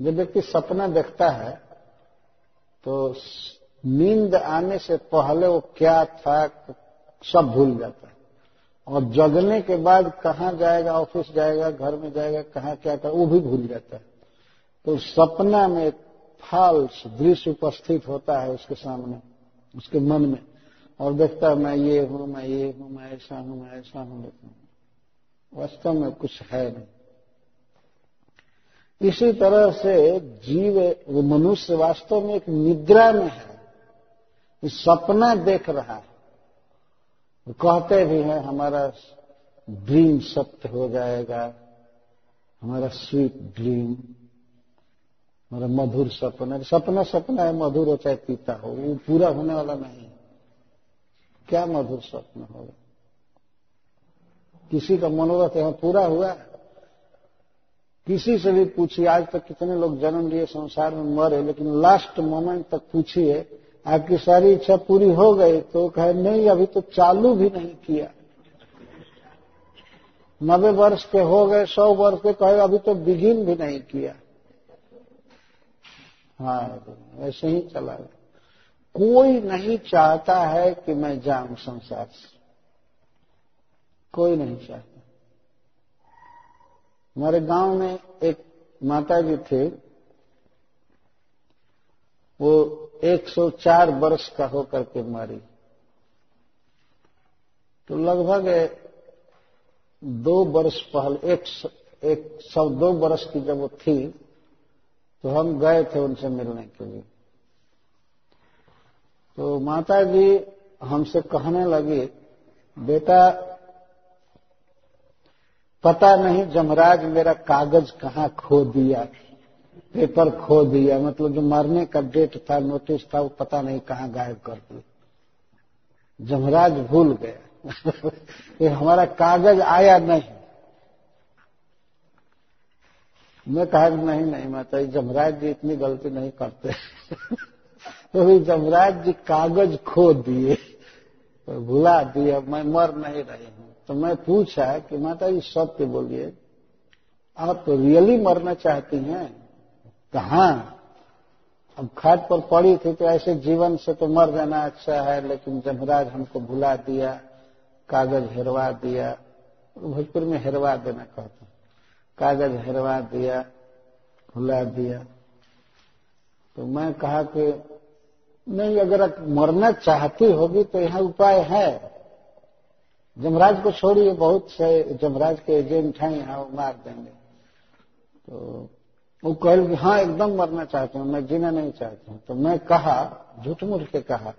जब व्यक्ति सपना देखता है तो नींद आने से पहले वो क्या था, सब भूल जाता है। और जगने के बाद कहाँ जाएगा, ऑफ़िस जाएगा, घर में जाएगा, कहाँ क्या कर, वो भी भूल जाता है। तो सपना में फाल्स दृश्य उपस्थित होता है उसके सामने, उसके मन में। और देखता है, मैं ये हूँ, मैं ये हूँ, मैं ऐसा हूँ, मैं ऐसा हूँ लेकिन वास्तव में कुछ है नहीं। इसी तरह से जीव मनुष्य वास्तव में एक निद्रा में है। सपना देख रहा है। कहते भी हैं, हमारा ड्रीम सत्य हो जाएगा, हमारा स्वीट ड्रीम हमारा मधुर सपना सपना सपना है, मधुर हो चाहे पीता हो, वो पूरा होने वाला नहीं क्या मधुर स्वप्न होगा? किसी का मनोरथ यहाँ पूरा हुआ किसी से भी पूछिए, आज तक कितने लोग जन्म लिए, संसार में मरे, लेकिन लास्ट मोमेंट तक पूछिए आपकी सारी इच्छा पूरी हो गई तो कहे, नहीं, अभी तो चालू भी नहीं किया। नब्बे वर्ष के हो गए, सौ वर्ष के कहे, अभी तो बिगिन भी नहीं किया। हाँ ऐसे ही चला गया। कोई नहीं चाहता है कि मैं जाऊँ संसार से। कोई नहीं चाहता। हमारे गाँव में एक माता जी थे, वो 104 वर्ष का होकर के मरी। तो लगभग दो वर्ष पहले, एक एक सौ दो वर्ष की जब वो थी तो हम गए थे उनसे मिलने के लिए। तो माता जी हमसे कहने लगी, बेटा, पता नहीं जमराज मेरा कागज़ कहाँ खो दिया पेपर खो दिया। मतलब जो मरने का डेट था, नोटिस था, वो पता नहीं कहाँ गायब कर दिया जमराज भूल गया। <laughs> ये हमारा कागज़ आया नहीं। मैं कहा, नहीं नहीं माता जमराज जी इतनी गलती नहीं करते। <laughs> तो जमराज जी कागज़ खो दिए तो भुला दिए मैं मर नहीं रही हूँ। तो मैं पूछा कि माता जी, सत्य बोलिए, आप तो रियली मरना चाहती हैं? कहा? अब खाट पर पड़ी थी तो ऐसे जीवन से तो मर जाना अच्छा है, लेकिन जमराज हमको भुला दिया, कागज़ हेरवा दिया। भोजपुर में हेरवा देना कहते कागज़ हेरवा दिया, भुला दिया। तो मैं कहा कि नहीं, अगर आप मरना चाहती होगी तो यहाँ उपाय है। जमराज को छोड़िए, बहुत से जमराज के एजेंट हैं, यहाँ वो मार देंगे। तो वो कह कि हाँ एकदम मरना चाहती हूँ, मैं जीना नहीं चाहती हूँ। तो मैं कहा, झूठ मूठ के कहा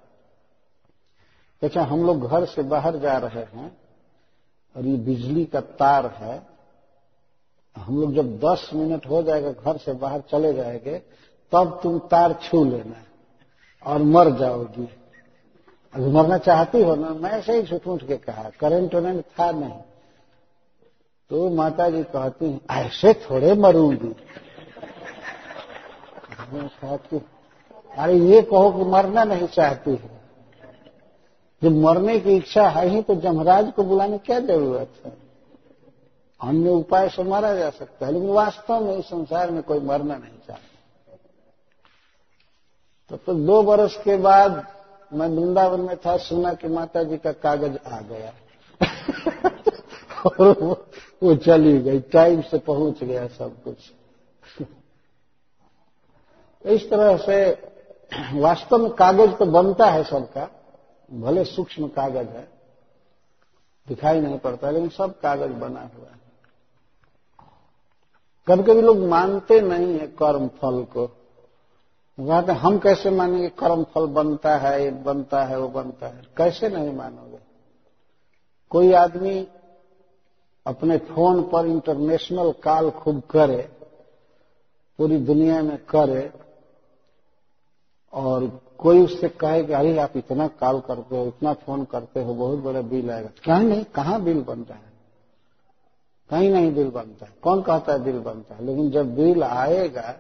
अच्छा हम लोग घर से बाहर जा रहे हैं और ये बिजली का तार है, हम लोग जब 10 मिनट हो जाएगा घर से बाहर चले जाएँगे, तब तुम तार छू लेना और मर जाओगी। अभी मरना चाहती हो ना, मैं ऐसे ही छुट उठ के कहा करंट वरेंट था नहीं। तो माता जी कहती हैं, ऐसे थोड़े मरूँगी। अरे ये कहो कि मरना नहीं चाहती है। जब मरने की इच्छा है ही तो जमराज को बुलाने क्या ज़रूरत है? अन्य उपाय से मारा जा सकता है लेकिन वास्तव में इस संसार में कोई मरना नहीं चाहता। तो, तो दो बरस के बाद मैं वृंदावन में था सुना कि माता जी का कागज़ आ गया। <laughs> और वो चली गई टाइम से पहुँच गया सब कुछ। इस तरह से वास्तव में कागज़ तो बनता है सबका, भले सूक्ष्म कागज़ है, दिखाई नहीं पड़ता, लेकिन सब कागज़ बना हुआ है। कभी कभी लोग मानते नहीं है कर्म फल को। कहते हम कैसे मानेंगे कर्म फल बनता है, ये बनता है, वो बनता है? कैसे नहीं मानोगे? कोई आदमी अपने फ़ोन पर इंटरनेशनल कॉल खूब करे, पूरी दुनिया में करे और कोई उससे कहे कि, अरे, आप इतना कॉल करते हो, इतना फ़ोन करते हो, बहुत बड़ा बिल आएगा। कहीं, नहीं, कहाँ बिल बन रहा है? कहीं नहीं बिल बनता है। कौन कहता है बिल बनता है? लेकिन जब बिल आएगा,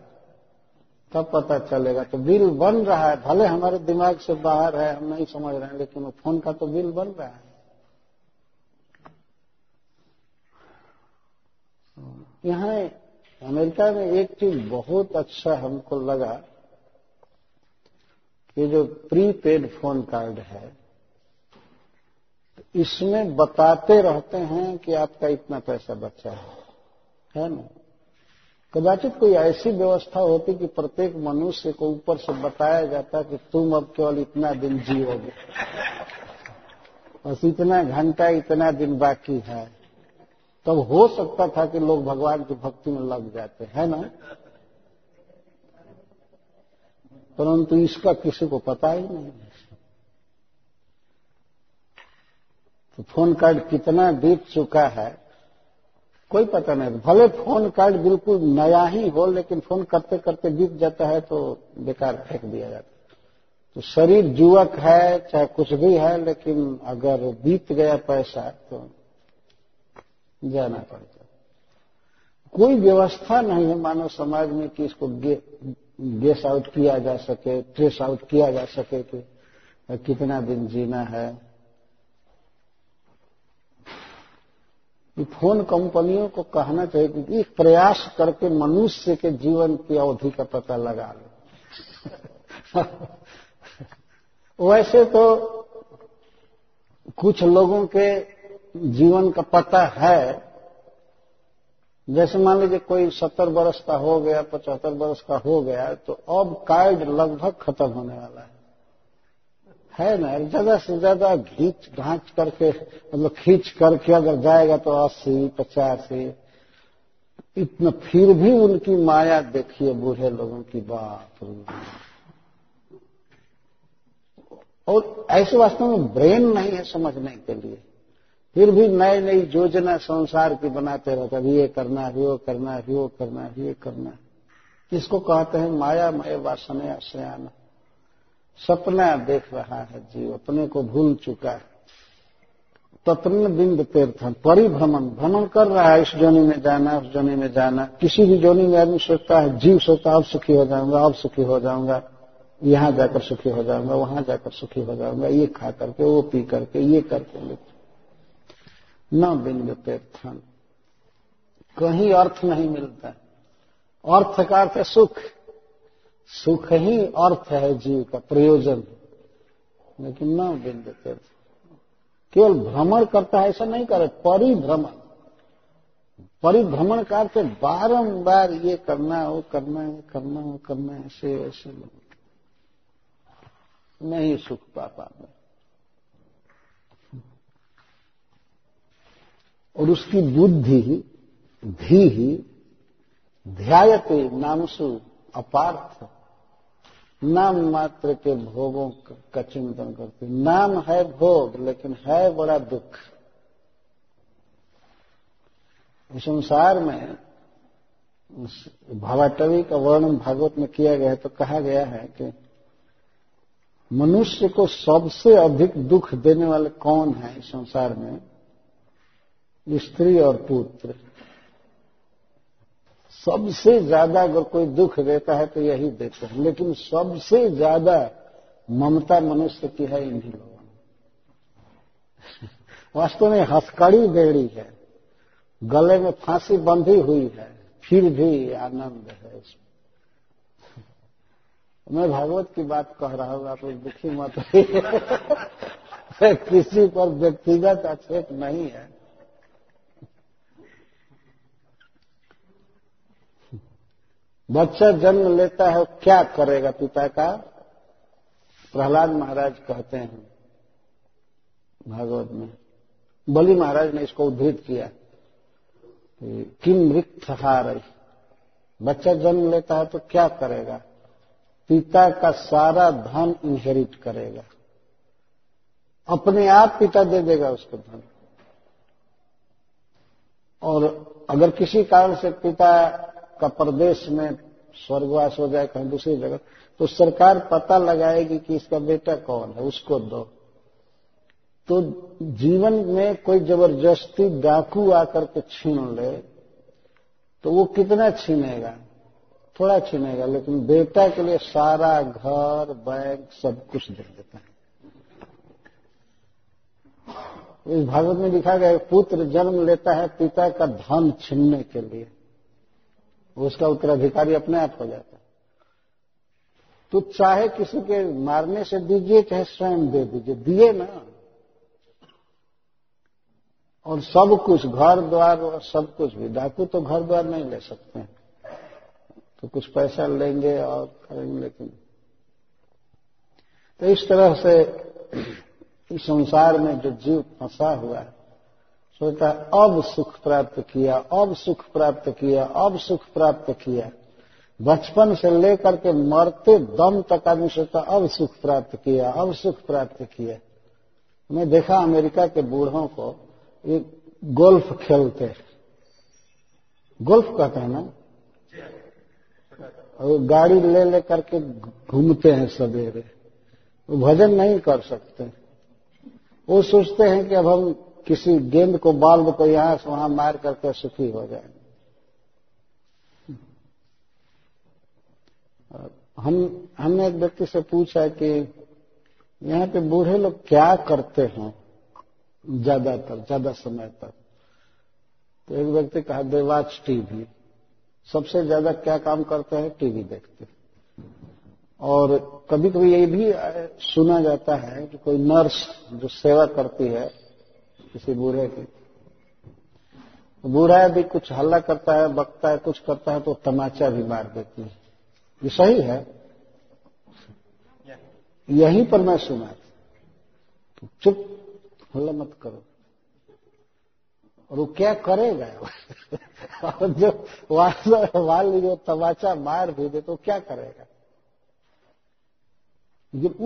तब पता चलेगा। तो बिल बन रहा है। भले हमारे दिमाग से बाहर है, हम नहीं समझ रहे हैं, लेकिन वो फ़ोन का तो बिल बन रहा है। यहाँ अमेरिका में एक चीज़ बहुत अच्छा हमको लगा। कि जो प्रीपेड फ़ोन कार्ड है, इसमें बताते रहते हैं कि आपका इतना पैसा बचा है। है ना? कदाचित कोई ऐसी व्यवस्था होती कि प्रत्येक मनुष्य को ऊपर से बताया जाता कि तुम अब केवल इतना दिन जियोगे। बस इतना घंटा, इतना दिन बाकी है। तब तो हो सकता था कि लोग भगवान की भक्ति में लग जाते, है ना? परंतु इसका किसी को पता ही नहीं तो फ़ोन कार्ड कितना बीत चुका है, कोई पता नहीं। भले फ़ोन कार्ड बिल्कुल नया ही हो, लेकिन फ़ोन करते करते बीत जाता है तो बेकार फेंक दिया जाता है। तो शरीर युवक है, चाहे कुछ भी है, लेकिन अगर बीत गया पैसा तो जाना पड़ता कोई व्यवस्था नहीं है मानव समाज में कि इसको गेस आउट किया जा सके, ट्रेस आउट किया जा सके कि कितना दिन जीना है। फ़ोन कंपनियों को कहना चाहिए कि एक प्रयास करके मनुष्य के जीवन की अवधि का पता लगा लो। <laughs> वैसे तो कुछ लोगों के जीवन का पता है जैसे मान लीजिए कोई सत्तर बरस का हो गया, पचहत्तर बरस का हो गया तो अब कार्ड लगभग खत्म होने वाला है। है ना? ज़्यादा से ज़्यादा घींच घांच करके मतलब खींच करके अगर जाएगा तो अस्सी, पचासी, इतना फिर भी उनकी माया देखिए बूढ़े लोगों की बात। और ऐसे वास्तव में ब्रेन नहीं है समझने के लिए। फिर भी नई नई योजना संसार की बनाते रहते अभी ये करना है, वो करना है, वो करना है, ये करना है। इसको कहते हैं माया मय वासने आश्रयाना सपना देख रहा है जीव, अपने को भूल चुका है। तत्न बिंद तीर्थन परिभ्रमण। भ्रमण कर रहा है इस जोनी में जाना, उस जोनी में जाना। किसी भी जोनी में आदमी सोचता है, जीव सोचता अब सुखी हो जाऊँगा, अब सुखी हो जाऊँगा। यहाँ जाकर सुखी हो जाऊँगा, वहाँ जाकर सुखी हो जाऊँगा। ये खा करके, वो पी करके, ये करके न बिंद तीर्थन कहीं अर्थ नहीं मिलता। अर्थ का अर्थ सुख। सुख ही अर्थ है जीव का प्रयोजन। लेकिन न बिंद तीर्थ केवल भ्रमण करता है, ऐसा नहीं करे परिभ्रमण। परिभ्रमण का अर्थ बारंबार ये करना है, वो करना है करना है करना है, ऐसे ऐसे। लोग नहीं सुख पा पाते। और उसकी बुद्धि धी ही ध्यायते नामसु अपार्थ। नाम मात्र के भोगों का चिंतन करते नाम है भोग, लेकिन है बड़ा दुख। इस संसार में भावाटवी का वर्णन भागवत में किया गया है तो कहा गया है कि मनुष्य को सबसे अधिक दुख देने वाले कौन है इस संसार में? स्त्री और पुत्र। सबसे ज़्यादा अगर कोई दुख देता है तो यही देते हैं। लेकिन सबसे ज़्यादा ममता मनुष्य की है इन्हीं लोगों <laughs> वास्तव में हथकड़ी बेड़ी है। गले में फांसी बंधी हुई है। फिर भी आनंद है इसमें <laughs> मैं भागवत की बात कह रहा हूँ, आप दुखी मत <laughs> किसी पर व्यक्तिगत आक्षेप नहीं है। बच्चा जन्म लेता है, क्या करेगा पिता का? प्रहलाद महाराज कहते हैं, भागवत में, बलि महाराज ने इसको उद्धृत किया किम रिक्त हार बच्चा जन्म लेता है तो क्या करेगा? पिता का सारा धन इनहेरिट करेगा। अपने आप पिता दे देगा उसको धन। और अगर किसी कारण से पिता का प्रदेश में स्वर्गवास हो जाए, कहीं दूसरी जगह तो सरकार पता लगाएगी कि इसका बेटा कौन है, उसको दो। तो जीवन में कोई ज़बरदस्ती डाकू आकर के छीन ले तो वो कितना छीनेगा? थोड़ा छीनेगा, लेकिन बेटा के लिए सारा घर, बैंक, सब कुछ दे देता है। इस भागवत में लिखा गया पुत्र जन्म लेता है पिता का धन छीनने के लिए। उसका उत्तराधिकारी अपने आप हो जाता है। तो चाहे किसी के मारने से दीजिए, चाहे स्वयं दे दीजिए, दिए ना। और सब कुछ, घर द्वार और सब कुछ भी, डाकू तो घर द्वार नहीं ले सकते। हैं तो कुछ पैसा लेंगे और करेंगे, लेकिन। तो इस तरह से इस संसार में जो जीव फंसा हुआ है सोचता है, अब सुख प्राप्त किया, अब सुख प्राप्त किया, अब सुख प्राप्त किया। बचपन से लेकर के मरते दम तक आदमी सोचता अब सुख प्राप्त किया, अब सुख प्राप्त किया। मैं देखा अमेरिका के बूढ़ों को ये गोल्फ खेलते गोल्फ कहते हैं ना? और गाड़ी ले ले करके घूमते हैं सवेरे। वो भजन नहीं कर सकते। वो सोचते हैं कि अब हम किसी गेंद को बाल्ब को यहाँ से वहाँ मार करके सुखी हो जाएँगे हम, हमने एक व्यक्ति से पूछा कि यहाँ पे बूढ़े लोग क्या करते हैं ज़्यादातर, ज़्यादा समय तक? तो एक व्यक्ति कहा, दे वॉच टीवी सबसे ज़्यादा क्या काम करते हैं? टीवी देखते हैं। और कभी कभी ये भी सुना जाता है कि कोई नर्स जो सेवा करती है किसी बूढ़े की। बूढ़ा भी कुछ हल्ला करता है, बकता है, कुछ करता है तो तमाचा भी मार देती है। ये सही है? यहीं पर मैं सुना तो चुप, हल्ला मत करो। और वो क्या करेगा? <laughs> और जो वाल जो तमाचा मार भी दे तो क्या करेगा?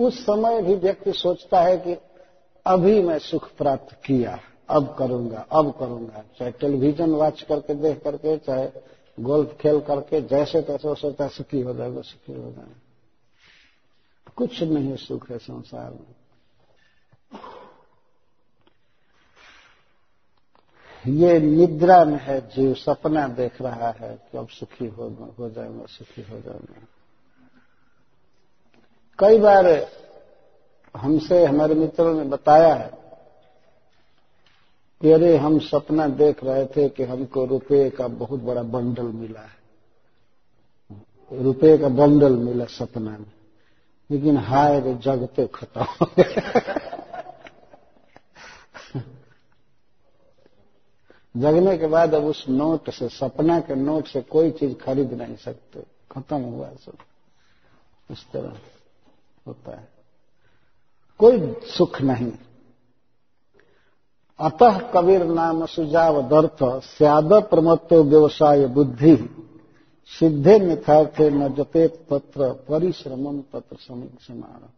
उस समय भी व्यक्ति सोचता है कि अभी मैं सुख प्राप्त किया, अब करूँगा अब करूँगा। चाहे टेलीविज़न वॉच करके देख करके, चाहे गोल्फ खेल करके, जैसे तैसे सोचता सुखी हो जाएगा, सुखी हो जाएगा। कुछ नहीं सुख है संसार में। ये निद्रा में है जीव, सपना देख रहा है कि अब सुखी हो हो जाएगा सुखी हो जाएगा कई बार हमसे, हमारे मित्रों ने बताया है कि अरे, हम सपना देख रहे थे कि हमको रुपए का बहुत बड़ा बंडल मिला है। रुपए का बंडल मिला सपना में। लेकिन हाय रे जगते खत्म हो गए जगने के बाद अब उस नोट से, सपना के नोट से कोई चीज़ खरीद नहीं सकते। खत्म हुआ सब। इस तरह होता है। कोई सुख नहीं। अतः कबीर नाम सुझाव दर्थ स्याद प्रमत्तो व्यवसाय बुद्धि। सिद्धे मिथार्थे न जते पत्र परिश्रम पत्र समान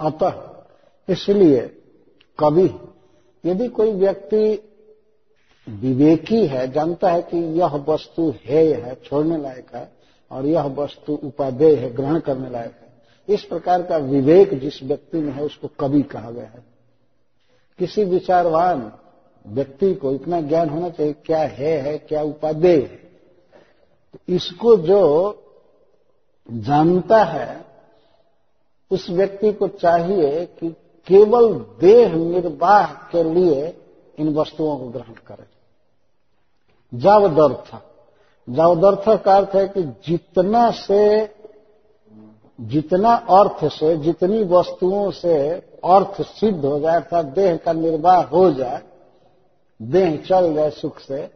अतः इसलिए कवि, यदि कोई व्यक्ति विवेकी है, जानता है कि यह वस्तु है है, छोड़ने लायक है, और यह वस्तु उपादेय है, ग्रहण करने लायक इस प्रकार का विवेक जिस व्यक्ति में है, उसको कवि कहा गया है। किसी विचारवान व्यक्ति को इतना ज्ञान होना चाहिए, क्या है है, क्या उपादेय है? तो इसको जो जानता है, उस व्यक्ति को चाहिए कि केवल देह निर्वाह के लिए इन वस्तुओं को ग्रहण करें। जावदर्थ। जावदर्थ का अर्थ है कि जितना से जितना अर्थ से, जितनी वस्तुओं से अर्थ सिद्ध हो जाए अर्थात देह का निर्वाह हो जाए, देह चल जाए सुख से,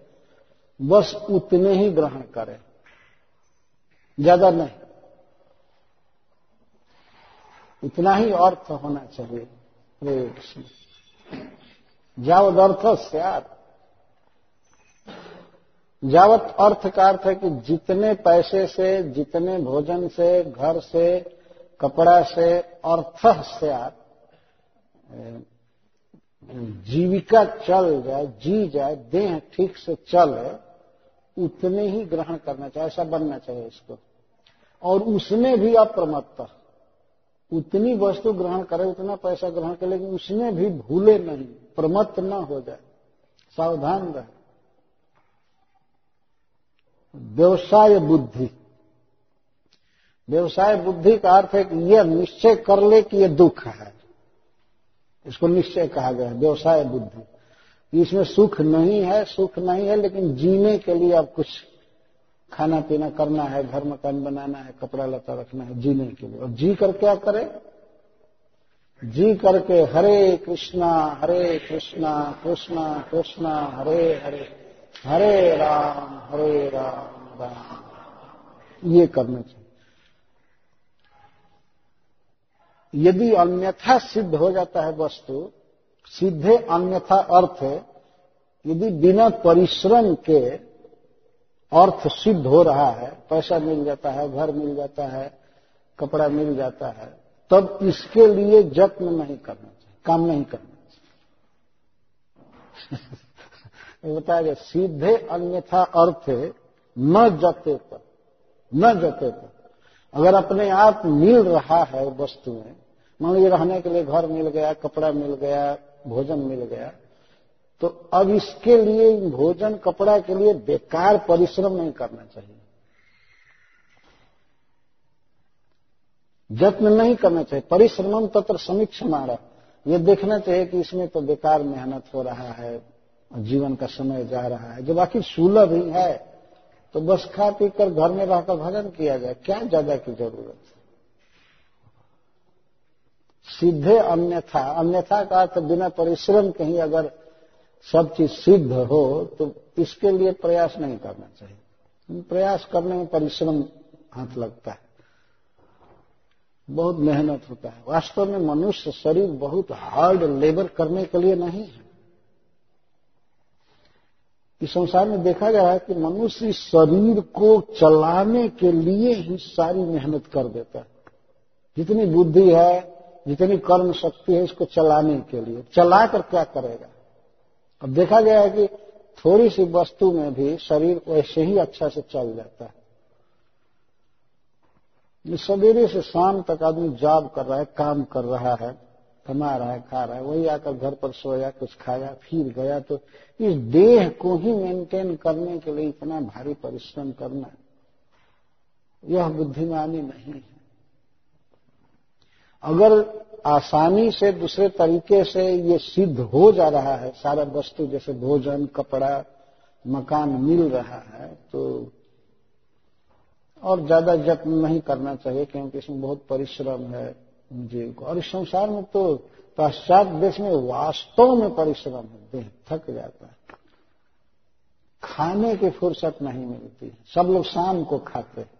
बस उतने ही ग्रहण करें। ज़्यादा नहीं। इतना ही अर्थ होना चाहिए। कृष्ण जावत अर्थ सत जावत अर्थ का अर्थ है कि जितने पैसे से, जितने भोजन से, घर से, कपड़ा से, अर्थ से आप जीविका चल जाए, जी जाए, देह ठीक से चले, उतने ही ग्रहण करना चाहिए, ऐसा बनना चाहिए इसको। और उसमें भी अप्रमत्त उतनी वस्तु ग्रहण करे, उतना पैसा ग्रहण करे, लेकिन उसमें भी भूले नहीं, प्रमत्त न हो जाए। सावधान रहे। व्यवसाय बुद्धि। व्यवसाय बुद्धि का अर्थ है कि यह निश्चय कर ले कि यह दुख है। इसको निश्चय कहा गया है, व्यवसाय बुद्धि। इसमें सुख नहीं है, सुख नहीं है, लेकिन जीने के लिए अब कुछ खाना पीना करना है, घर मकान बनाना है, कपड़ा लता रखना है, जीने के लिए। और जी कर क्या करे? जी करके हरे कृष्णा हरे कृष्णा कृष्णा कृष्णा, हरे हरे। हरे राम हरे राम राम ये करना चाहिए। यदि अन्यथा सिद्ध हो जाता है वस्तु, सीधे अन्यथा अर्थ, यदि बिना परिश्रम के अर्थ सिद्ध हो रहा है, पैसा मिल जाता है, घर मिल जाता है, कपड़ा मिल जाता है, तब इसके लिए जत्न नहीं करना चाहिए, काम नहीं करना चाहिए। <laughs> बताया सीधे अन्यथा अर्थ न जते पर, न जते पर। अगर अपने आप मिल रहा है वस्तु में, मान लीजिए रहने के लिए घर मिल गया, कपड़ा मिल गया, भोजन मिल गया तो अब इसके लिए भोजन कपड़ा के लिए बेकार परिश्रम नहीं करना चाहिए। जत्न नहीं करना चाहिए। परिश्रम तत्र समीक्षा मारा ये देखना चाहिए कि इसमें तो बेकार मेहनत हो रहा है जीवन का समय जा रहा है। जब आखिर सुलभ ही है तो बस खा पी कर घर में रहकर भजन किया जाए। क्या ज़्यादा की ज़रूरत है? सीधे अन्यथा अन्यथा का अर्थ बिना परिश्रम कहीं अगर सब चीज़ सिद्ध हो तो इसके लिए प्रयास नहीं करना चाहिए। प्रयास करने में परिश्रम हाथ लगता है। बहुत मेहनत होता है। वास्तव में मनुष्य शरीर बहुत हार्ड लेबर करने के लिए नहीं है। इस संसार में देखा गया है कि मनुष्य शरीर को चलाने के लिए ही सारी मेहनत कर देता है। जितनी बुद्धि है, जितनी कर्म शक्ति है, इसको चलाने के लिए। चलाकर क्या करेगा? अब देखा गया है कि थोड़ी सी वस्तु में भी शरीर वैसे ही अच्छा से चल जाता है। सवेरे से शाम तक आदमी जॉब कर रहा है, काम कर रहा है। कमा रहा है, खा रहा है, वही आकर घर पर सोया, कुछ खाया, फिर गया। तो इस देह को ही मेंटेन करने के लिए इतना भारी परिश्रम करना, यह बुद्धिमानी नहीं है। अगर आसानी से दूसरे तरीके से ये सिद्ध हो जा रहा है, सारा वस्तु जैसे भोजन, कपड़ा, मकान मिल रहा है तो और ज़्यादा जत्न नहीं करना चाहिए, क्योंकि इसमें बहुत परिश्रम है। जीव को। और इस संसार में तो पाश्चात देश में वास्तव में परिश्रम है, देह थक जाता है। खाने की फुर्सत नहीं मिलती। सब लोग शाम को खाते हैं।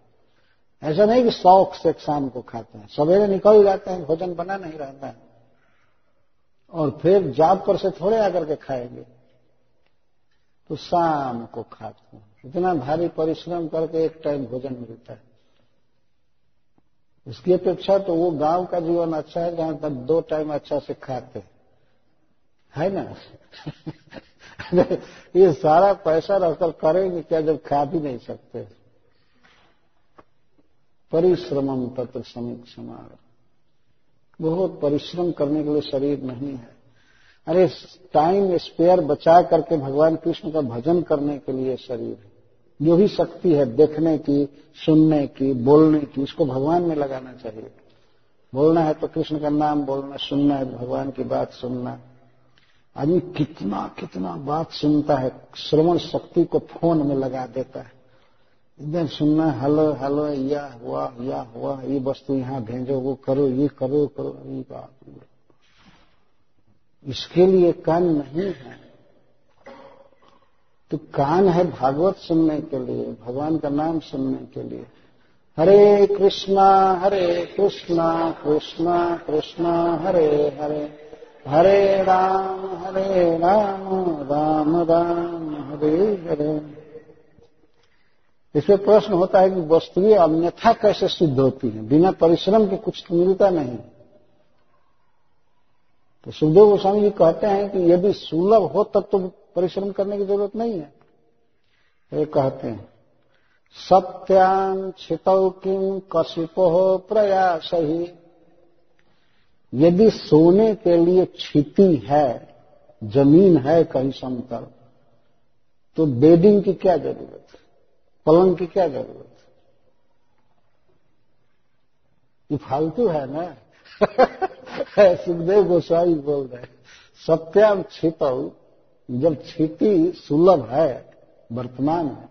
ऐसा नहीं कि शौक से शाम को खाते हैं। सवेरे निकल जाते हैं, भोजन बना नहीं रहता है। और फिर जाप पर से थोड़े आकर के खाएँगे। तो शाम को खाते हैं। इतना भारी परिश्रम करके एक टाइम भोजन मिलता है। इसकी अपेक्षा तो वो गाँव का जीवन अच्छा है जहाँ तक दो टाइम अच्छा से खाते है ना? <laughs> ये सारा पैसा रखकर करेंगे क्या जब खा भी नहीं सकते? परिश्रमम तत्र समीक बहुत परिश्रम करने के लिए शरीर नहीं है। अरे टाइम स्पेयर बचा करके भगवान कृष्ण का भजन करने के लिए शरीर है। जो भी शक्ति है देखने की, सुनने की, बोलने की, इसको भगवान में लगाना चाहिए। बोलना है तो कृष्ण का नाम बोलना, सुनना है तो भगवान की बात सुनना। आदमी कितना कितना बात सुनता है, श्रवण शक्ति को फ़ोन में लगा देता है। एकदम सुनना हेलो हेलो, या हुआ या हुआ, ये वस्तु यहाँ भेजो, वो करो, ये करो करो, ये बात इसके लिए कान नहीं है। तो कान है भागवत सुनने के लिए, भगवान का नाम सुनने के लिए। हरे कृष्णा हरे कृष्णा कृष्णा कृष्णा, हरे हरे। हरे राम हरे राम राम राम, हरे हरे। इसमें प्रश्न होता है कि वस्तुएँ अन्यथा कैसे सिद्ध होती हैं? बिना परिश्रम के कुछ तो मिलता नहीं। तो सुखदेव गोस्वामी जी कहते हैं कि यदि सुलभ हो तब तो परिश्रम करने की ज़रूरत नहीं है। ये कहते हैं, सत्यां छितौ किम कशिपो प्रयास। ही यदि सोने के लिए छिती है, ज़मीन है कहीं समतल तो बेडिंग की क्या ज़रूरत पलंग की क्या ज़रूरत ये फालतू है ना? <laughs> सुखदेव गोस्वामी बोल रहे सत्याम छित जब छिटी सुलभ है, वर्तमान है,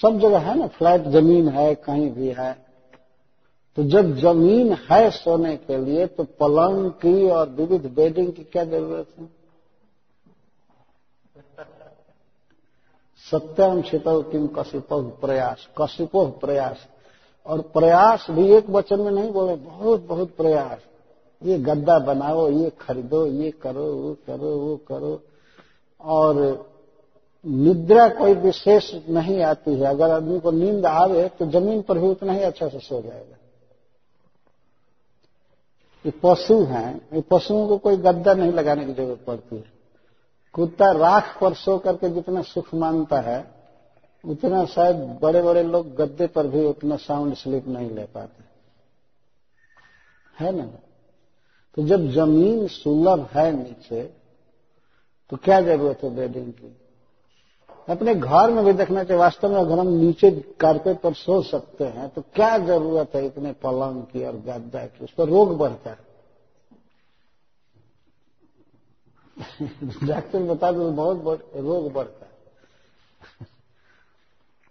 सब जगह है ना, फ्लैट ज़मीन है, कहीं भी है तो जब ज़मीन है सोने के लिए तो पलंग की और विविध बेडिंग की क्या ज़रूरत है? सत्यम छितो किम कशिपो प्रयास कशिपो प्रयास। और प्रयास भी एक वचन में नहीं बोले, बहुत बहुत प्रयास। ये गद्दा बनाओ, ये खरीदो, ये करो, वो करो वो करो। और निद्रा कोई विशेष नहीं आती है। अगर आदमी को नींद आवे तो ज़मीन पर भी उतना ही अच्छा से सो जाएगा। ये पशु हैं। ये पशुओं को कोई गद्दा नहीं लगाने की ज़रूरत पड़ती है। कुत्ता राख पर सो करके जितना सुख मानता है, उतना शायद बड़े बड़े लोग गद्दे पर भी उतना साउंड स्लीप नहीं ले पाते। है ना? तो जब ज़मीन सुलभ है नीचे तो क्या ज़रूरत है बेडिंग की? अपने घर में भी देखना चाहिए, वास्तव में अगर हम नीचे कारपेट पर सो सकते हैं तो क्या ज़रूरत है इतने पलंग की और गद्दा की? उस पर रोग बढ़ता है। <laughs> डॉक्टर बता दो बहुत रोग बढ़ता है।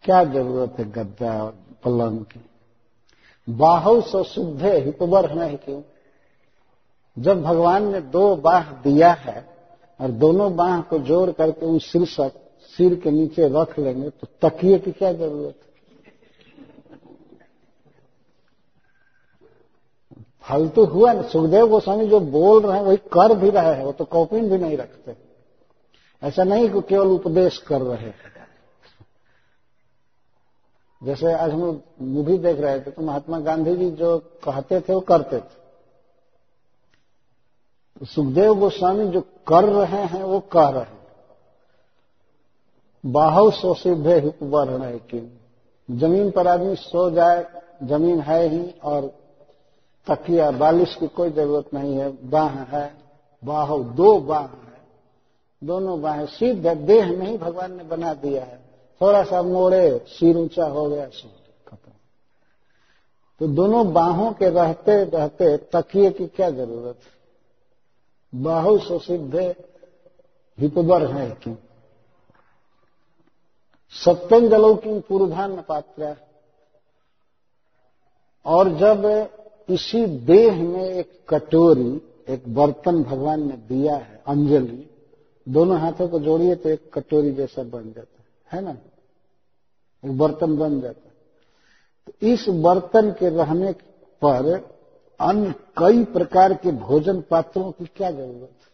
क्या ज़रूरत है गद्दा और पलंग की? बाहु से शुद्ध हितबर है क्यों? जब भगवान ने दो बाह दिया है और दोनों बाह को जोड़ करके उस शीर्षक सिर के नीचे रख लेंगे तो तकिए की क्या ज़रूरत फालतू हुआ ना। सुखदेव गोस्वामी जो बोल रहे हैं, वही कर भी रहे हैं, वो तो कॉपी भी नहीं रखते। ऐसा नहीं कि केवल उपदेश कर रहे हैं। जैसे आज हम मूवी देख रहे थे तो महात्मा गांधी जी जो कहते थे, वो करते थे। तो सुखदेव गोस्वामी जो कर रहे हैं, वो कह रहे हैं। बाहु सो सिद्धे हित वर्ण की ज़मीन पर आदमी सो जाए, ज़मीन है ही और तकिया बालिश की कोई ज़रूरत नहीं है, बाह है बाहु दो बाह है, दोनों बाहें सिद्ध है देह नहीं भगवान ने बना दिया है। थोड़ा सा मोड़े, सिर ऊँचा हो गया सिर खत्म। तो दोनों बाहों के रहते रहते तकिए की क्या ज़रूरत है? बाहु सो सिद्धे हितबर है क्यों? सत्यम जलों की पूर्वान्न पात्र और जब इसी देह में एक कटोरी, एक बर्तन भगवान ने दिया है, अंजलि, दोनों हाथों को जोड़िए तो एक कटोरी जैसा बन जाता है ना? एक बर्तन बन जाता है। तो इस बर्तन के रहने पर अन्य कई प्रकार के भोजन पात्रों की क्या ज़रूरत है?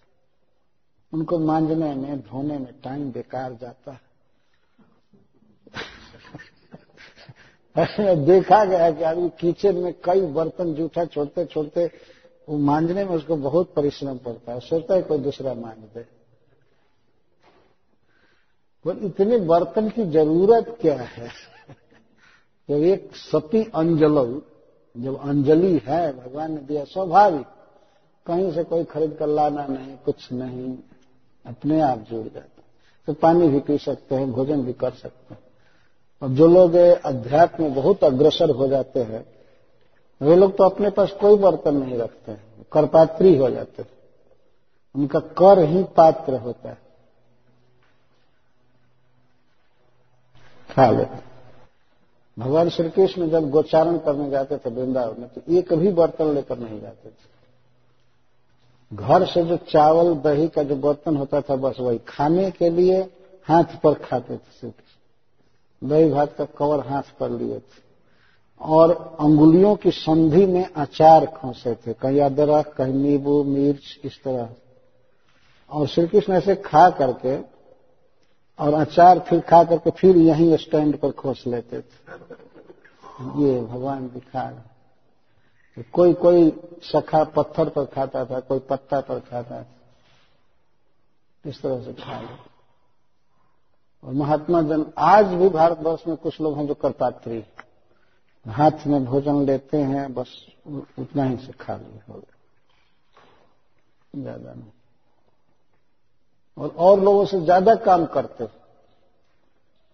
उनको मांजने में, धोने में टाइम बेकार जाता है। <laughs> देखा गया कि आदमी किचन में कई बर्तन जूठा छोड़ते छोड़ते वो मांजने में उसको बहुत परिश्रम पड़ता है। सोचता है कोई दूसरा मांज दे। इतने बर्तन की ज़रूरत क्या है? <laughs> जब एक सती अंजल जब अंजलि है, भगवान ने दिया स्वाभाविक, कहीं से कोई खरीद कर लाना नहीं, कुछ नहीं, अपने आप जुड़ जाता तो पानी भी पी सकते हैं, भोजन भी कर सकते हैं। और जो लोग अध्यात्म में बहुत अग्रसर हो जाते हैं, वे लोग तो अपने पास कोई बर्तन नहीं रखते हैं करपात्री हो जाते हैं। उनका कर ही पात्र होता है। खा लेते भगवान श्री कृष्ण जब गोचारण करने जाते थे वृंदावन में तो एक भी बर्तन लेकर नहीं जाते थे। घर से जो चावल, दही का जो बर्तन होता था, बस वही खाने के लिए हाथ पर खाते थे दही भात का कवर हाथ पर लिए थे। और अंगुलियों की संधि में अचार खोसे थे, कहीं अदरक, कहीं नींबू, मिर्च, इस तरह। और श्री कृष्ण ऐसे खा करके और अचार फिर खा करके फिर यहीं स्टैंड पर खोस लेते थे। ये भगवान दिखा कोई कोई सखा पत्थर पर खाता था, कोई पत्ता पर खाता था। इस तरह से खा ले और महात्मा जन, आज भी भारतवर्ष में कुछ लोग हैं जो करपात्री हाथ में भोजन लेते हैं, बस उतना ही से खा लिया हो ज़्यादा नहीं। और और लोगों से ज़्यादा काम करते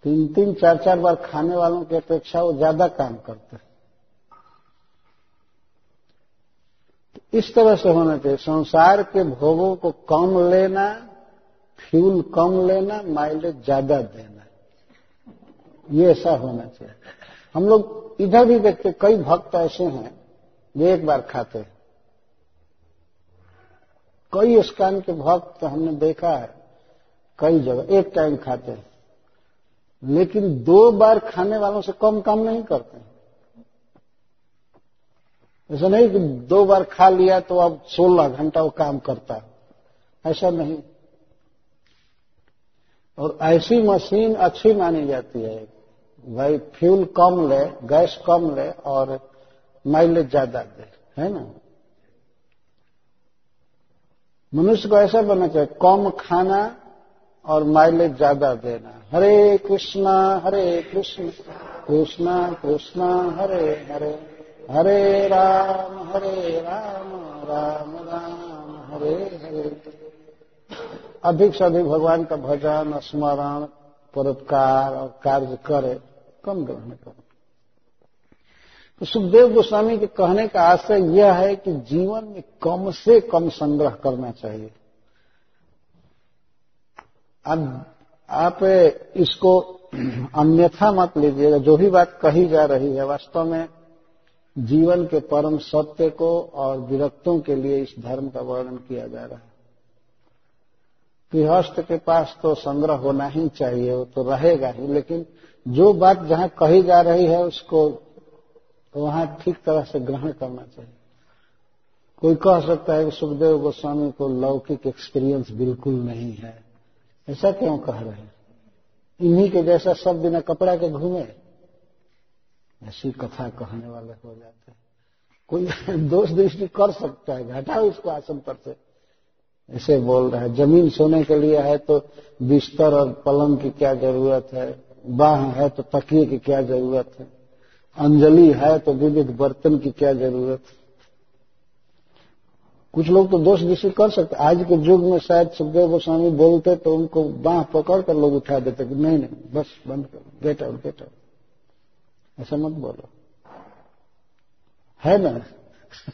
तीन तीन, चार चार बार खाने वालों की अपेक्षा वो ज़्यादा काम करते तो इस तरह से होना चाहिए। संसार के भोगों को कम लेना, फ्यूल कम लेना, माइलेज ज़्यादा देना। ये ऐसा होना चाहिए। हम लोग इधर भी देखते कई भक्त ऐसे हैं जो एक बार खाते हैं। कई स्कान के भक्त हमने देखा है, कई जगह, एक टाइम खाते हैं। लेकिन दो बार खाने वालों से कम काम नहीं करते ऐसा नहीं कि दो बार खा लिया तो अब 16 घंटा वो काम करता है। ऐसा नहीं। और ऐसी मशीन अच्छी मानी जाती है। भाई फ्यूल कम ले, गैस कम ले और माइलेज ज़्यादा दे, है ना? मनुष्य को ऐसा बनना चाहिए, कम खाना और माइलेज ज़्यादा देना। हरे कृष्णा, हरे कृष्ण, कृष्णा कृष्णा, हरे हरे हरे राम हरे राम राम राम, हरे हरे। अधिक से अधिक भगवान का भजन, स्मरण परोपकार और कार्य करे, कम ग्रहण करें। तो सुखदेव गोस्वामी के कहने का आशय यह है कि जीवन में कम से कम संग्रह करना चाहिए। अब आप इसको अन्यथा मत लीजिएगा। जो भी बात कही जा रही है, वास्तव में जीवन के परम सत्य को और विरक्तों के लिए इस धर्म का वर्णन किया जा रहा है। गृहस्थ के पास तो संग्रह होना ही चाहिए, वो तो रहेगा ही, लेकिन जो बात जहाँ कही जा रही है, उसको वहाँ ठीक तरह से ग्रहण करना चाहिए। कोई कह सकता है कि सुखदेव गोस्वामी को लौकिक एक्सपीरियंस बिल्कुल नहीं है। ऐसा क्यों कह रहे हैं? इन्हीं के जैसा सब बिना कपड़ा के घूमे। ऐसी कथा कहने वाले हो जाते हैं। कोई <laughs> दोष दृष्टि कर सकता है, घटाओ उसको आसन पर से। ऐसे बोल रहा है, ज़मीन सोने के लिए है तो बिस्तर और पलंग की क्या ज़रूरत है? बाह है तो तकिए की क्या ज़रूरत है? अंजलि है तो विविध बर्तन की क्या ज़रूरत? कुछ लोग तो दोष दृष्टि कर सकते आज के युग में शायद सुखदेव गोस्वामी बोलते तो उनको बाह पकड़ कर लोग उठा देते कि नहीं नहीं, बस बंद करो गेट आउट गेट आउट ऐसा मत बोलो। है ना?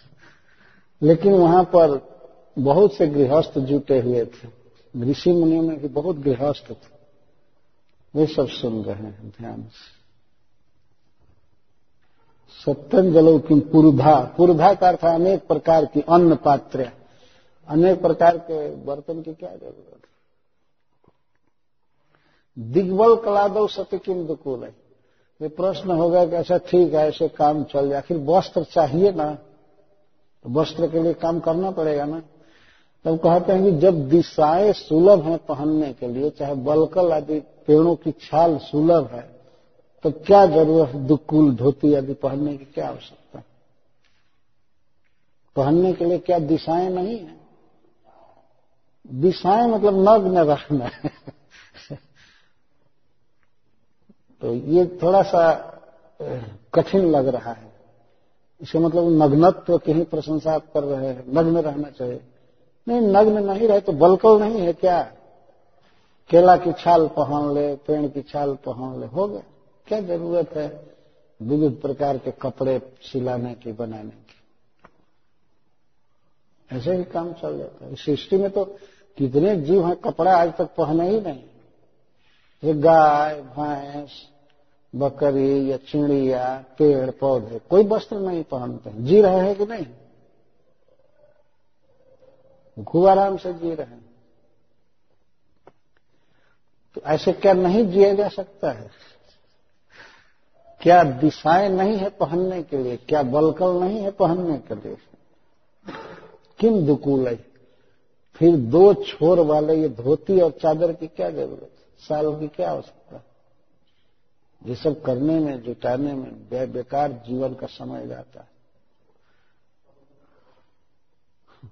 <laughs> लेकिन वहाँ पर बहुत से गृहस्थ जुटे हुए थे। ऋषि मुनियों में भी बहुत गृहस्थ थे। वे सब सुन रहे हैं, ध्यान से। सत्यन जलो की पुरधा। पुरधा का अर्थ अनेक प्रकार की अन्न पात्र। अनेक प्रकार के बर्तन की क्या ज़रूरत दिग्बल कलादो सत्य किम दुकूल। है ये प्रश्न होगा कि ऐसा ठीक है, ऐसे काम चल जाए। आखिर वस्त्र चाहिए ना? तो वस्त्र के लिए काम करना पड़ेगा ना? तब कहते हैं कि जब दिशाएँ सुलभ हैं पहनने के लिए, चाहे बलकल आदि पेड़ों की छाल सुलभ है तो क्या ज़रूरत दुकुल धोती आदि पहनने की क्या आवश्यकता? पहनने के लिए क्या दिशाएँ नहीं है? दिशाएँ मतलब नग्न रखना <laughs> तो ये थोड़ा सा कठिन लग रहा है। इसका मतलब नग्नत्व की ही प्रशंसा आप कर रहे हैं। नग्न रहना चाहिए। नहीं, नग्न नहीं रहे तो बलकल नहीं है क्या? केला की छाल पहन ले, पेड़ की छाल पहन ले, हो गया। क्या ज़रूरत है विविध प्रकार के कपड़े सिलाने की, बनाने की? ऐसे ही काम चल जाता है। सृष्टि में तो कितने जीव हैं, कपड़ा आज तक पहने ही नहीं। ये गाय, भैंस, बकरी या चिड़िया पेड़ पौधे कोई वस्त्र नहीं पहनते। हैं जी रहे हैं कि नहीं? खूब आराम से जी रहे हैं। तो ऐसे क्या नहीं जिया जा सकता है? क्या दिशाएँ नहीं है पहनने के लिए? क्या बलकल नहीं है पहनने के लिए? किम दुकूल फिर दो छोर वाले ये धोती और चादर की क्या ज़रूरत साल की क्या आवश्यकता? ये सब करने में जुटाने में बे, बेकार जीवन का समय जाता है। <laughs>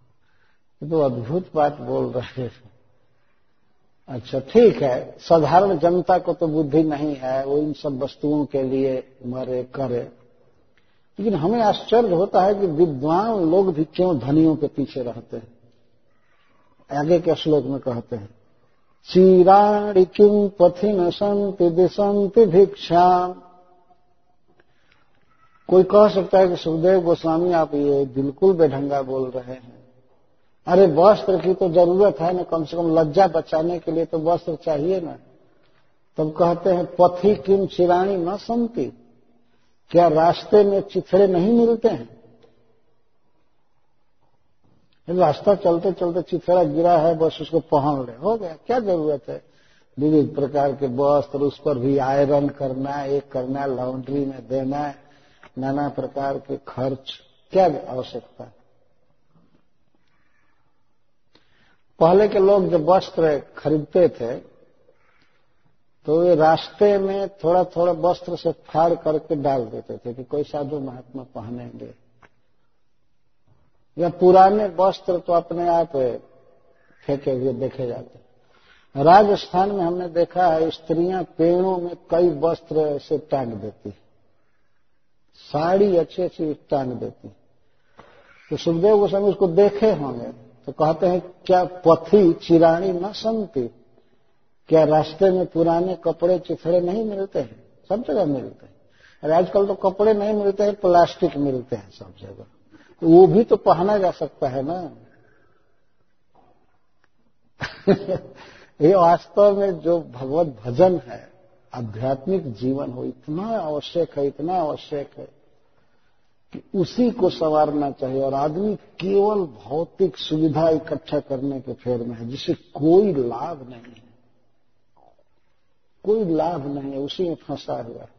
ये तो अद्भुत बात बोल रहे हैं। अच्छा ठीक है। साधारण जनता को तो बुद्धि नहीं है, वो इन सब वस्तुओं के लिए मरे, करे। लेकिन हमें आश्चर्य होता है कि विद्वान लोग भी क्यों धनियों के पीछे रहते हैं? आगे के श्लोक में कहते हैं, चीराणि किम पथि न संति दिशंति भिक्षा। कोई कह सकता है कि सुखदेव गोस्वामी, आप ये बिल्कुल बेढंगा बोल रहे हैं। अरे वस्त्र की तो ज़रूरत है ना, कम से कम लज्जा बचाने के लिए तो वस्त्र चाहिए ना। तब कहते हैं, पथी किम चिराणी न संति। क्या रास्ते में चिथड़े नहीं मिलते हैं? रास्ता चलते चलते चिथड़ा गिरा है, बस उसको पहन ले। हो गया, क्या ज़रूरत है? विविध प्रकार के वस्त्र, उस पर भी आयरन करना एक करना लॉन्ड्री में देना नाना प्रकार के खर्च, क्या आवश्यकता है पहले के लोग जब वस्त्र खरीदते थे तो वे रास्ते में थोड़ा थोड़ा वस्त्र से फाड़ करके डाल देते थे कि कोई साधु महात्मा पहनेंगे। या पुराने वस्त्र तो अपने आप फेंके हुए देखे जाते। राजस्थान में हमने देखा है, स्त्रियाँ पेड़ों में कई वस्त्र ऐसे टांग देती साड़ी अच्छी अच्छी टांग देती तो सुखदेव गोस्वामी उसको देखे होंगे। तो कहते हैं, क्या पथी चिराणी न संति क्या रास्ते में पुराने कपड़े चिथड़े नहीं मिलते हैं? सब जगह मिलते हैं। अरे आजकल तो कपड़े नहीं मिलते हैं, प्लास्टिक मिलते हैं सब जगह। तो वो भी तो पहना जा सकता है ना। <laughs> ये वास्तव में जो भगवत भजन है, आध्यात्मिक जीवन हो, इतना आवश्यक है, इतना आवश्यक है। कि उसी को संवारना चाहिए। और आदमी केवल भौतिक सुविधा इकट्ठा करने के फेर में है, जिसे कोई लाभ नहीं है। कोई लाभ नहीं है, उसी में फंसा हुआ है।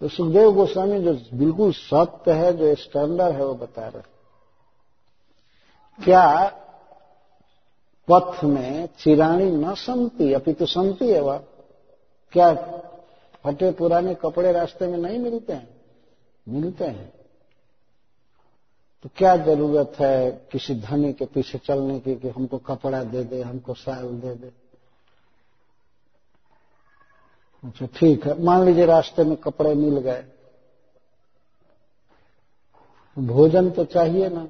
तो सुखदेव गोस्वामी जो बिल्कुल सत्य है, जो स्टैंडर्ड है, वो बता रहे क्या पथ में चिराणी न समती अभी तो संती है वह। क्या फटे पुराने कपड़े रास्ते में नहीं मिलते हैं? मिलते हैं। तो क्या ज़रूरत है किसी धनी के पीछे चलने की कि हमको कपड़ा दे दे, हमको साल दे दे? अच्छा ठीक है। मान लीजिए रास्ते में कपड़े मिल गए। भोजन तो चाहिए ना।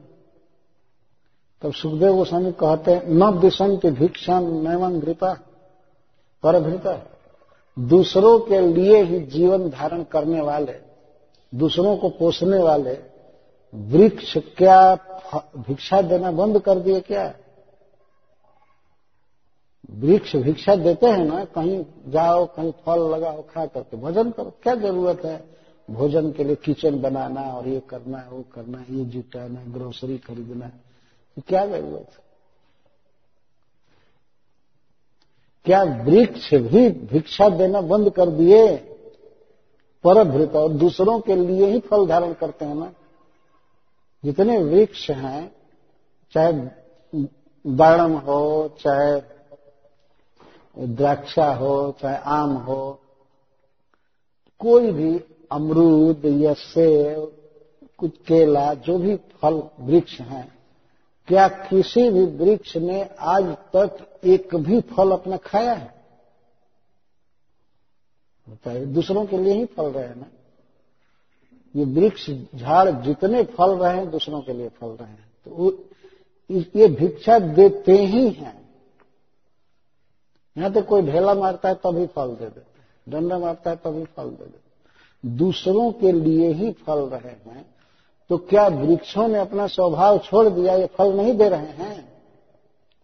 तब सुखदेव गोस्वामी कहते हैं, न विषम की भिक्षा नैवन घृता। पर घृता। दूसरों के लिए ही जीवन धारण करने वाले दूसरों को पोसने वाले वृक्ष क्या भिक्षा देना बंद कर दिए क्या? वृक्ष भिक्षा देते हैं ना, कहीं जाओ, कहीं फल लगाओ, खा करके भोजन करो। क्या ज़रूरत है? भोजन के लिए किचन बनाना और ये करना, वो करना, ये जुटाना ग्रोसरी खरीदना क्या ज़रूरत है? क्या वृक्ष भी भिक्षा देना बंद कर दिए? परभृत और दूसरों के लिए ही फल धारण करते हैं ना। जितने वृक्ष हैं, चाहे दाड़म हो, चाहे द्राक्षा हो, चाहे आम हो, कोई भी अमरूद या सेब, कुछ केला, जो भी फल, वृक्ष हैं, क्या किसी भी वृक्ष ने आज तक एक भी फल अपना खाया है? बताइए दूसरों के लिए ही फल रहे हैं ना। ये वृक्ष, झाड़ जितने फल रहे हैं, दूसरों के लिए फल रहे हैं। तो ये भिक्षा देते ही हैं। यहाँ तो कोई ढेला मारता है, तभी फल दे देते डंडा मारता है, तभी फल दे देते दूसरों के लिए ही फल रहे हैं। तो क्या वृक्षों ने अपना स्वभाव छोड़ दिया? ये फल नहीं दे रहे हैं।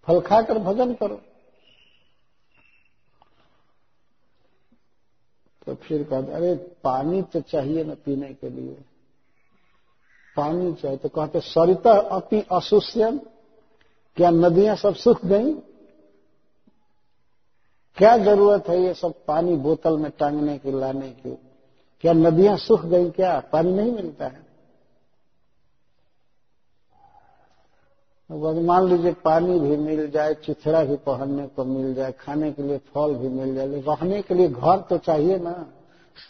फल खाकर भजन करो। तो फिर कहते, अरे, पानी तो चाहिए ना पीने के लिए। पानी चाहिए तो कहते, सरिता अति असुष्यम क्या नदियाँ सब सूख गई? क्या ज़रूरत है ये सब पानी बोतल में टांगने की, लाने की? क्या नदियाँ सूख गई क्या? पानी नहीं मिलता है। तो मान लीजिए पानी भी मिल जाए, चिथड़ा भी पहनने को मिल जाए, खाने के लिए फल भी मिल जाए रहने के लिए घर तो चाहिए ना।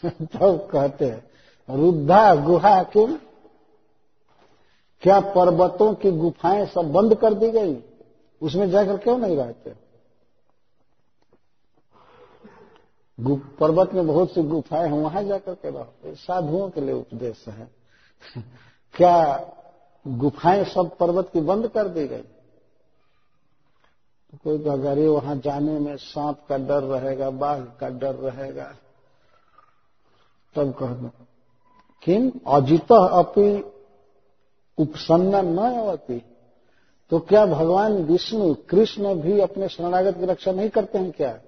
तब <laughs> तो कहते हैं, रुद्धा गुहा किम क्या पर्वतों की गुफाएँ सब बंद कर दी गई? उसमें जाकर क्यों नहीं रहते? पर्वत में बहुत सी गुफाएँ हैं, वहाँ जाकर के रहो साधुओं के लिए उपदेश है। <laughs> क्या गुफाएँ सब पर्वत की बंद कर दी गई। तो कोई अगर वहाँ जाने में सांप का डर रहेगा, बाघ का डर रहेगा। तब कह दो किम? अजित अपनी उपसन्न न अवती तो क्या भगवान विष्णु, कृष्ण भी अपने शरणागत की रक्षा नहीं करते हैं क्या?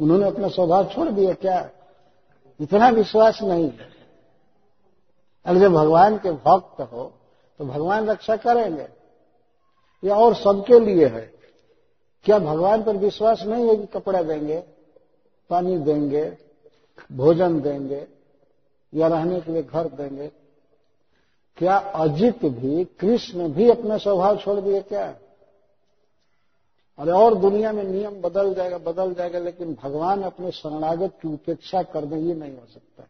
उन्होंने अपना स्वभाव छोड़ दिया क्या? इतना विश्वास नहीं है। अगर जब भगवान के भक्त हो तो भगवान रक्षा करेंगे। ये और सबके लिए है। क्या भगवान पर विश्वास नहीं है कि कपड़ा देंगे, पानी देंगे, भोजन देंगे, या रहने के लिए घर देंगे? क्या अजित भी, कृष्ण भी अपना स्वभाव छोड़ दिए क्या? अरे और दुनिया में नियम बदल जाएगा बदल जाएगा, लेकिन भगवान अपने शरणागत की उपेक्षा कर दें ये नहीं हो सकता।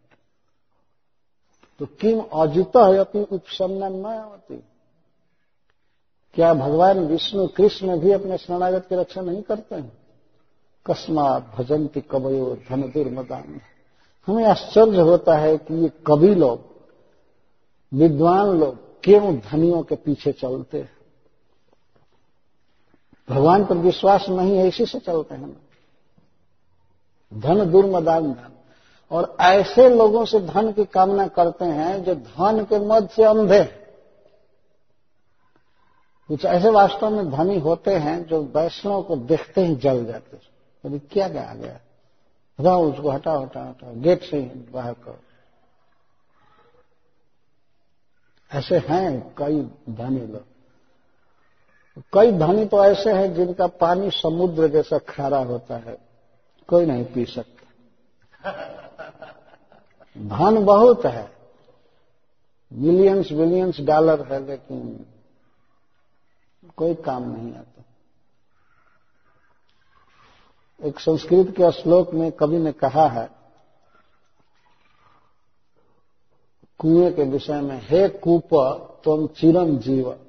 तो किम अजित है अपनी उपसन्न न होती क्या भगवान विष्णु कृष्ण भी अपने शरणागत की रक्षा नहीं करते हैं? कस्मात भजंती कवयो धन दुर्मदान हमें आश्चर्य होता है कि ये कवि लोग, विद्वान लोग क्यों धनियों के पीछे चलते हैं? भगवान पर विश्वास नहीं है, इसी से चलते हैं। धन दुर्मदान। धन और ऐसे लोगों से धन की कामना करते हैं जो धन के मद से अंधे कुछ ऐसे वास्तव में धनी होते हैं जो वैष्णव को देखते ही जल जाते अभी क्या क्या आ गया? हटाओ उसको हटाओ हटाओ हटाओ। गेट से बाहर करो। ऐसे हैं कई धनी लोग। कई धनी तो ऐसे हैं जिनका पानी समुद्र जैसा खारा होता है। कोई नहीं पी सकता। धन बहुत है। मिलियंस बिलियंस डॉलर है, लेकिन कोई काम नहीं आता। एक संस्कृत के श्लोक में कवि ने कहा है, कुएँ के विषय में, हे कूप, तुम चिरम जीव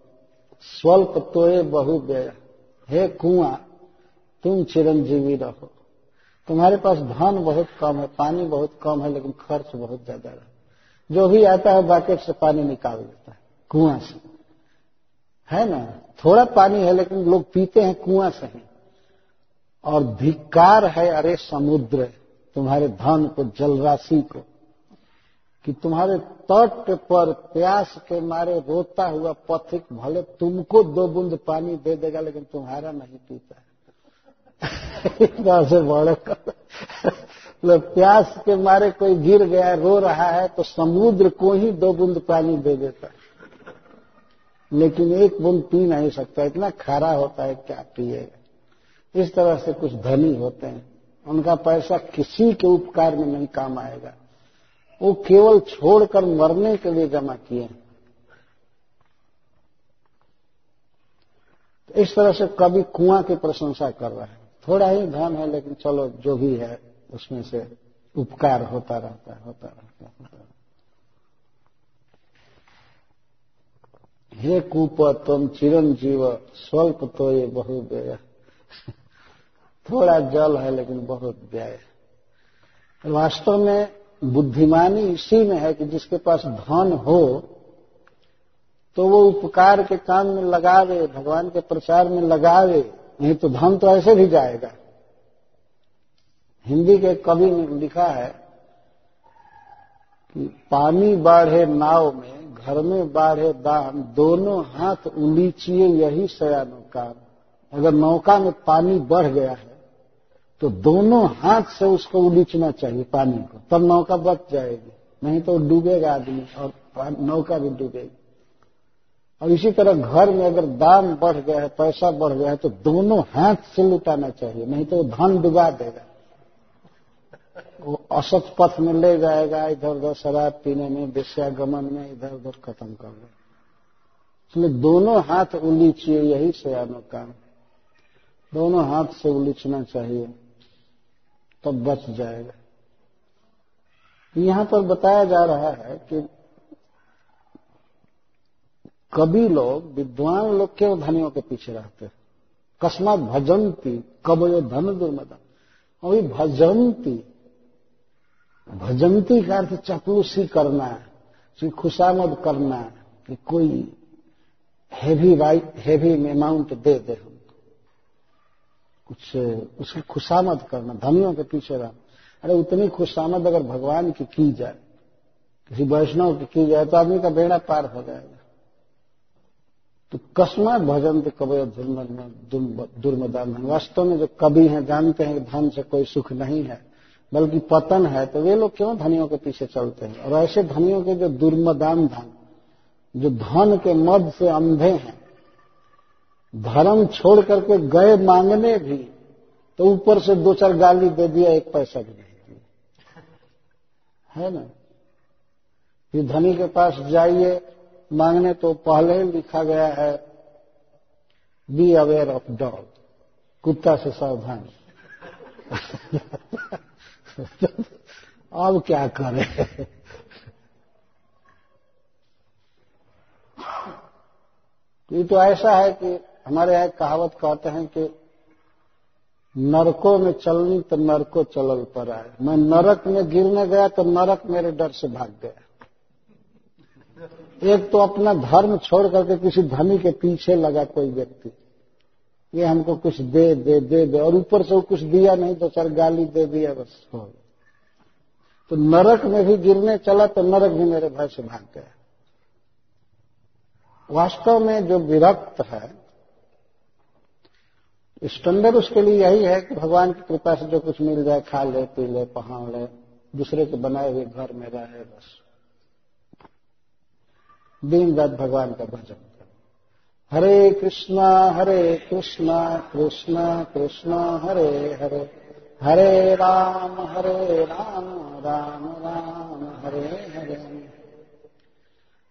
स्वल्प तोए बहु व्यय। हे कुआ, तुम चिरंजीवी रहो। तुम्हारे पास धन बहुत कम है, पानी बहुत कम है, लेकिन खर्च बहुत ज़्यादा है। जो भी आता है, बाकेट से पानी निकाल देता है, कुआँ से। है ना? थोड़ा पानी है, लेकिन लोग पीते हैं कुआँ से ही। और धिक्कार है, अरे समुद्र, तुम्हारे धन को, जलराशि को, कि तुम्हारे तट पर प्यास के मारे रोता हुआ पथिक भले तुमको दो बूंद पानी दे देगा, लेकिन तुम्हारा नहीं पीता है। <laughs> से बड़े मतलब प्यास के मारे कोई गिर गया, रो रहा है तो समुद्र को ही दो बूंद पानी दे देता है। लेकिन एक बूंद पी नहीं सकता, इतना खारा होता है, क्या पिएगा इस तरह से कुछ धनी होते हैं। उनका पैसा किसी के उपकार में नहीं काम आएगा। वो केवल छोड़कर मरने के लिए जमा किए तो इस तरह से कभी कुआँ की प्रशंसा कर रहा है। थोड़ा ही धन है, लेकिन चलो जो भी है, उसमें से उपकार होता रहता है, होता रहता है, होता रहता हे। कूप, तुम चिरंजीव, स्वल्प तो ये बहु व्यय। थोड़ा जल है, लेकिन बहुत व्यय। वास्तव में बुद्धिमानी इसी में है कि जिसके पास धन हो तो वो उपकार के काम में लगावे भगवान के प्रचार में लगावे नहीं तो धन तो ऐसे भी जाएगा। हिंदी के कवि ने लिखा है कि पानी बाढ़े नाव में, घर में बाढ़े दान, दोनों हाथ उलीचिए यही सयानो काम अगर नौका में पानी बढ़ गया है तो दोनों हाथ से उसको उलीचना चाहिए पानी को। तब नौका बच जाएगी, नहीं तो डूबेगा आदमी और नौका भी डूबेगी। और इसी तरह घर में अगर दाम बढ़ गया है, पैसा बढ़ गया है तो दोनों हाथ से लुटाना चाहिए, नहीं तो धन डुबा देगा। वो असत पथ में ले जाएगा, इधर उधर शराब पीने में, विषयागमन में, इधर उधर खत्म कर दे इसलिए दोनों हाथ उलीचिए, यही सयानो काम दोनों हाथ से उलीचना चाहिए, तब बच जाएगा। यहाँ पर बताया जा रहा है कि कभी लोग विद्वान लोग क्यों धनियों के पीछे रहते? हैं कस्मात भजंती, कब ये धन दुर्मदन अभी भजंती भजंती का अर्थ चपलूसी करना है खुशामद करना है कि कोई हैवी वाइट हैवी अमाउंट दे दे कुछ, उसकी खुशामद करना, धनियों के पीछे रहना। अरे उतनी खुशामद अगर भगवान की की जाए, किसी वैष्णव की की जाए तो आदमी का बेड़ा पार हो जाएगा। तो कस्मात भजन तो कवय दुर्मदान वास्तव में जो कवि हैं, जानते हैं कि धन से कोई सुख नहीं है, बल्कि पतन है तो वे लोग क्यों धनियों के पीछे चलते हैं? और ऐसे धनियों के जो दुर्मदान धन, जो धन के मद से अंधे हैं, धर्म छोड़ करके गए मांगने भी तो ऊपर से दो चार गाली दे दिया, एक पैसा भी नहीं है ना? ये धनी के पास जाइए मांगने तो पहले ही लिखा गया है बी अवेयर ऑफ़ डॉग कुत्ता से सावधान। अब क्या करें? ये तो ऐसा है कि हमारे यहाँ कहावत कहते हैं कि नरकों में चलनी तो नरको चलल पर आए। मैं नरक में गिरने गया तो नरक मेरे डर से भाग गया। एक तो अपना धर्म छोड़ करके किसी धनी के पीछे लगा कोई व्यक्ति। ये हमको कुछ दे दे दे दे, और ऊपर से वो कुछ दिया नहीं तो सर गाली दे दिया बस। हो तो नरक में भी गिरने चला तो नरक भी मेरे भय से भाग गया। वास्तव में जो विरक्त है स्टैंडर्ड उसके लिए यही है कि भगवान की कृपा से जो कुछ मिल जाए, खा ले, पी ले, पहाड़ ले, दूसरे के बनाए हुए घर में रहे, बस। दिन रात भगवान का भजन कर। हरे कृष्णा हरे कृष्णा कृष्णा कृष्णा, हरे हरे। हरे राम हरे राम राम राम, हरे हरे।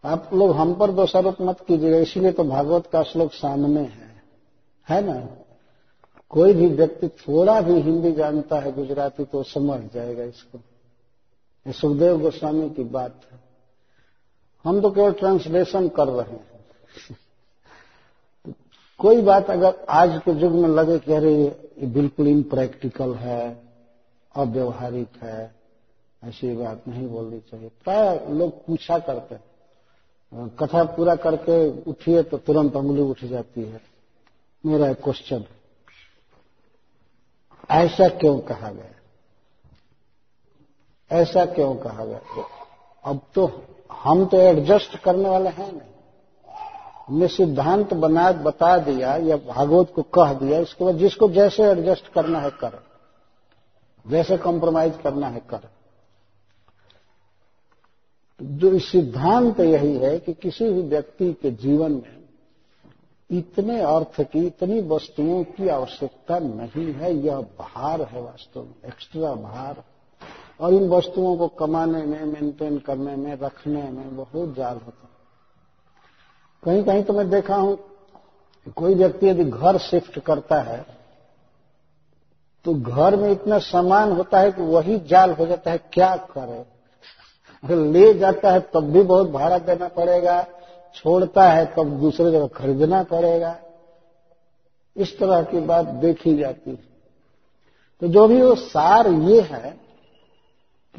आप लोग हम पर दोषारोप मत कीजिएगा, इसीलिए तो भागवत का श्लोक सामने है। है ना? कोई भी व्यक्ति थोड़ा भी हिंदी जानता है गुजराती तो समझ जाएगा इसको। ये सुखदेव गोस्वामी की बात है। हम तो केवल ट्रांसलेशन कर रहे हैं। कोई बात अगर आज के युग में लगे कि अरे, ये बिल्कुल इम्प्रैक्टिकल है, अव्यवहारिक है, ऐसी बात नहीं बोलनी चाहिए। प्राय लोग पूछा करते हैं। कथा पूरा करके उठिए तो तुरंत उंगली उठ जाती है। मेरा एक क्वेश्चन ऐसा क्यों कहा गया? ऐसा क्यों कहा गया? तो अब तो हम तो एडजस्ट करने वाले हैं नहीं। हमने सिद्धांत बना, बता दिया, या भागवत को कह दिया, इसके बाद जिसको जैसे एडजस्ट करना है कर। जैसे कॉम्प्रोमाइज करना है कर। जो सिद्धांत यही है कि किसी भी व्यक्ति के जीवन में इतने अर्थ की, इतनी वस्तुओं की आवश्यकता नहीं है। यह भार है वास्तव में एक्स्ट्रा भार। और इन वस्तुओं को कमाने में मेंटेन करने में, रखने में बहुत जाल होता कहीं कहीं तो मैं देखा हूँ, कोई व्यक्ति यदि घर शिफ्ट करता है तो घर में इतना सामान होता है कि वही जाल हो जाता है, क्या करे? अगर ले जाता है, तब भी बहुत भाड़ा देना पड़ेगा, छोड़ता है, तब दूसरे जगह खरीदना पड़ेगा। इस तरह की बात देखी जाती है। तो जो भी वो सार ये है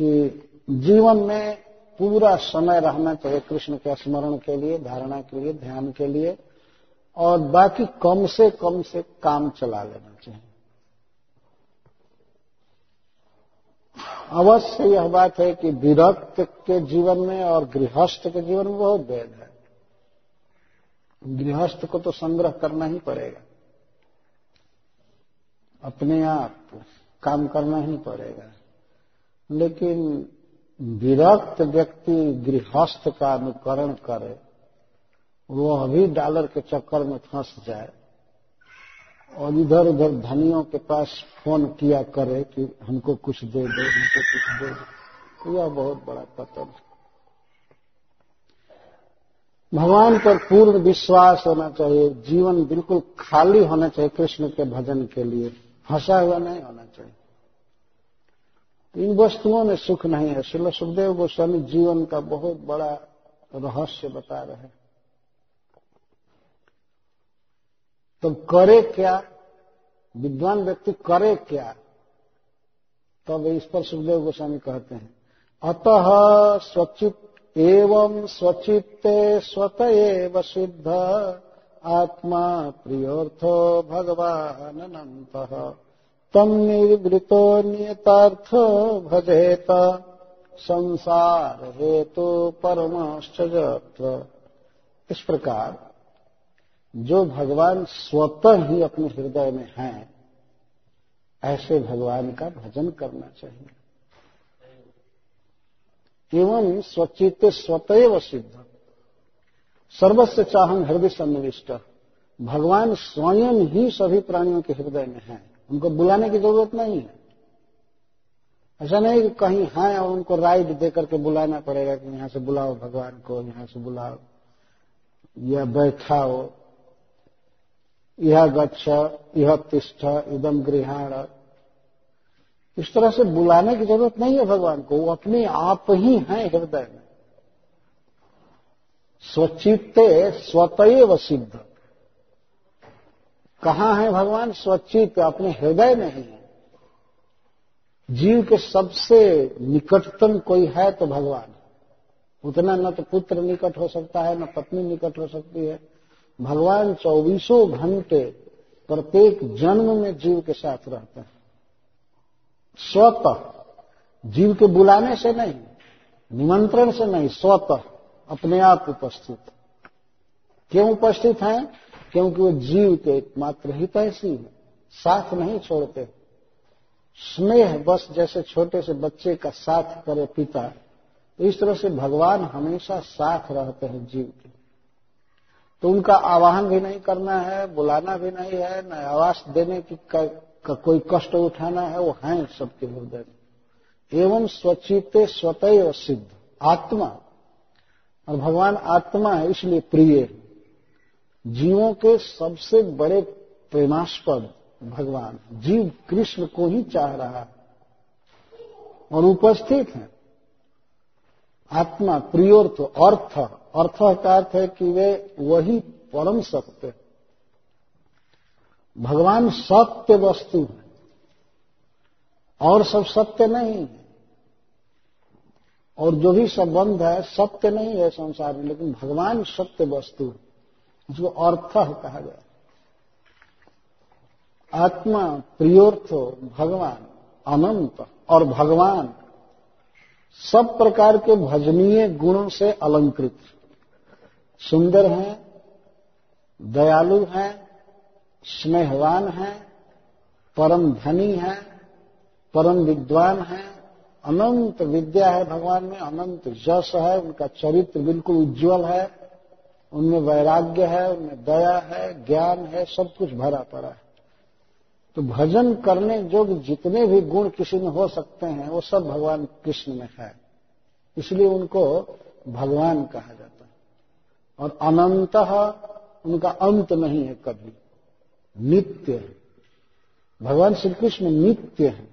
कि जीवन में पूरा समय रहना चाहिए कृष्ण के स्मरण के लिए, धारणा के लिए, ध्यान के लिए, और बाकी कम से कम से काम चला लेना चाहिए। अवश्य यह बात है कि विरक्त के जीवन में और गृहस्थ के जीवन में बहुत भेद है। गृहस्थ को तो संग्रह करना ही पड़ेगा। अपने आप काम करना ही पड़ेगा। लेकिन विरक्त व्यक्ति गृहस्थ का अनुकरण करे वो अभी डॉलर के चक्कर में फंस जाए और इधर उधर धनियों के पास फ़ोन किया करे कि हमको कुछ दे दो, हमको कुछ दे दो। यह बहुत बड़ा पतन। है भगवान पर पूर्ण विश्वास होना चाहिए, जीवन बिल्कुल खाली होना चाहिए कृष्ण के भजन के लिए। फंसा हुआ नहीं होना चाहिए। इन वस्तुओं में सुख नहीं है। श्रील सुखदेव गोस्वामी जीवन का बहुत बड़ा रहस्य बता रहे हैं। तो करे क्या? विद्वान व्यक्ति करे क्या? तब तो इस पर सुखदेव गोस्वामी कहते हैं, अतः स्वचित एवं स्वचित्ते स्वत एव सिद्ध आत्मा प्रियोर्थो भगवान अनंत तम निर्वृतो नियतार्थ भजेत। संसार हेतु परमाश्च इस प्रकार जो भगवान स्वतः ही अपने हृदय में हैं, ऐसे भगवान का भजन करना चाहिए। एवं स्वचित स्वतएव सिद्ध। सर्वस्व चाहन हृदय सन्निविष्ट भगवान स्वयं ही सभी प्राणियों के हृदय में हैं। उनको बुलाने की ज़रूरत नहीं है। ऐसा नहीं कि कहीं हैं और उनको राइड देकर के बुलाना पड़ेगा कि यहाँ से बुलाओ भगवान को, यहाँ से बुलाओ। या बैठाओ। यह गच्छ, यह तिष्ठ इदम गृहाण। इस तरह से बुलाने की ज़रूरत नहीं है भगवान को। वो अपने आप ही हैं हृदय में। स्वचित्ते स्वतएव सिद्ध। कहाँ है भगवान? स्वचित अपने हृदय में ही है। जीव के सबसे निकटतम कोई है तो भगवान। उतना न तो पुत्र निकट हो सकता है, न पत्नी निकट हो सकती है। भगवान चौबीसों घंटे प्रत्येक जन्म में जीव के साथ रहते हैं। स्वतः। जीव के बुलाने से नहीं, निमंत्रण से नहीं, स्वतः। अपने आप उपस्थित। क्यों उपस्थित हैं? क्योंकि वो जीव के एकमात्र हित ऐसी है। साथ नहीं छोड़ते। स्नेह बस जैसे छोटे से बच्चे का साथ करे पिता। इस तरह से भगवान हमेशा साथ रहते हैं जीव के। तो उनका आवाहन भी नहीं करना है बुलाना भी नहीं है न आवास देने की का, का कोई कष्ट उठाना है वो है सबके हृदय में। एवं स्वचित स्वतः सिद्ध आत्मा। और भगवान आत्मा है इसलिए प्रिय है। जीवों के सबसे बड़े प्रेमास्पद भगवान जीव कृष्ण को ही चाह रहा है और उपस्थित है। आत्मा प्रियोर्थ अर्थ अर्थ का अर्थ है कि वे वही परम सत्य। भगवान सत्य वस्तु है और सब सत्य नहीं है। और जो भी संबंध है, सत्य नहीं है संसार में, लेकिन भगवान सत्य वस्तु है। उसको अर्थ कहा गया। आत्मा प्रियोर्थ भगवान, अनंत और भगवान, सब प्रकार के भजनीय गुणों से अलंकृत। सुंदर हैं, दयालु हैं, स्नेहवान हैं, परम धनी हैं, परम विद्वान हैं, अनंत विद्या है भगवान में, अनंत जस है, उनका चरित्र बिल्कुल उज्जवल है। उनमें वैराग्य है, उनमें दया है, ज्ञान है, सब कुछ भरा पड़ा है। तो भजन करने जोग जितने भी गुण किसी में हो सकते हैं, वो सब भगवान कृष्ण में है। इसलिए उनको भगवान कहा जाता है। और अनंत उनका अंत नहीं है कभी। नित्य है। भगवान श्री कृष्ण नित्य है।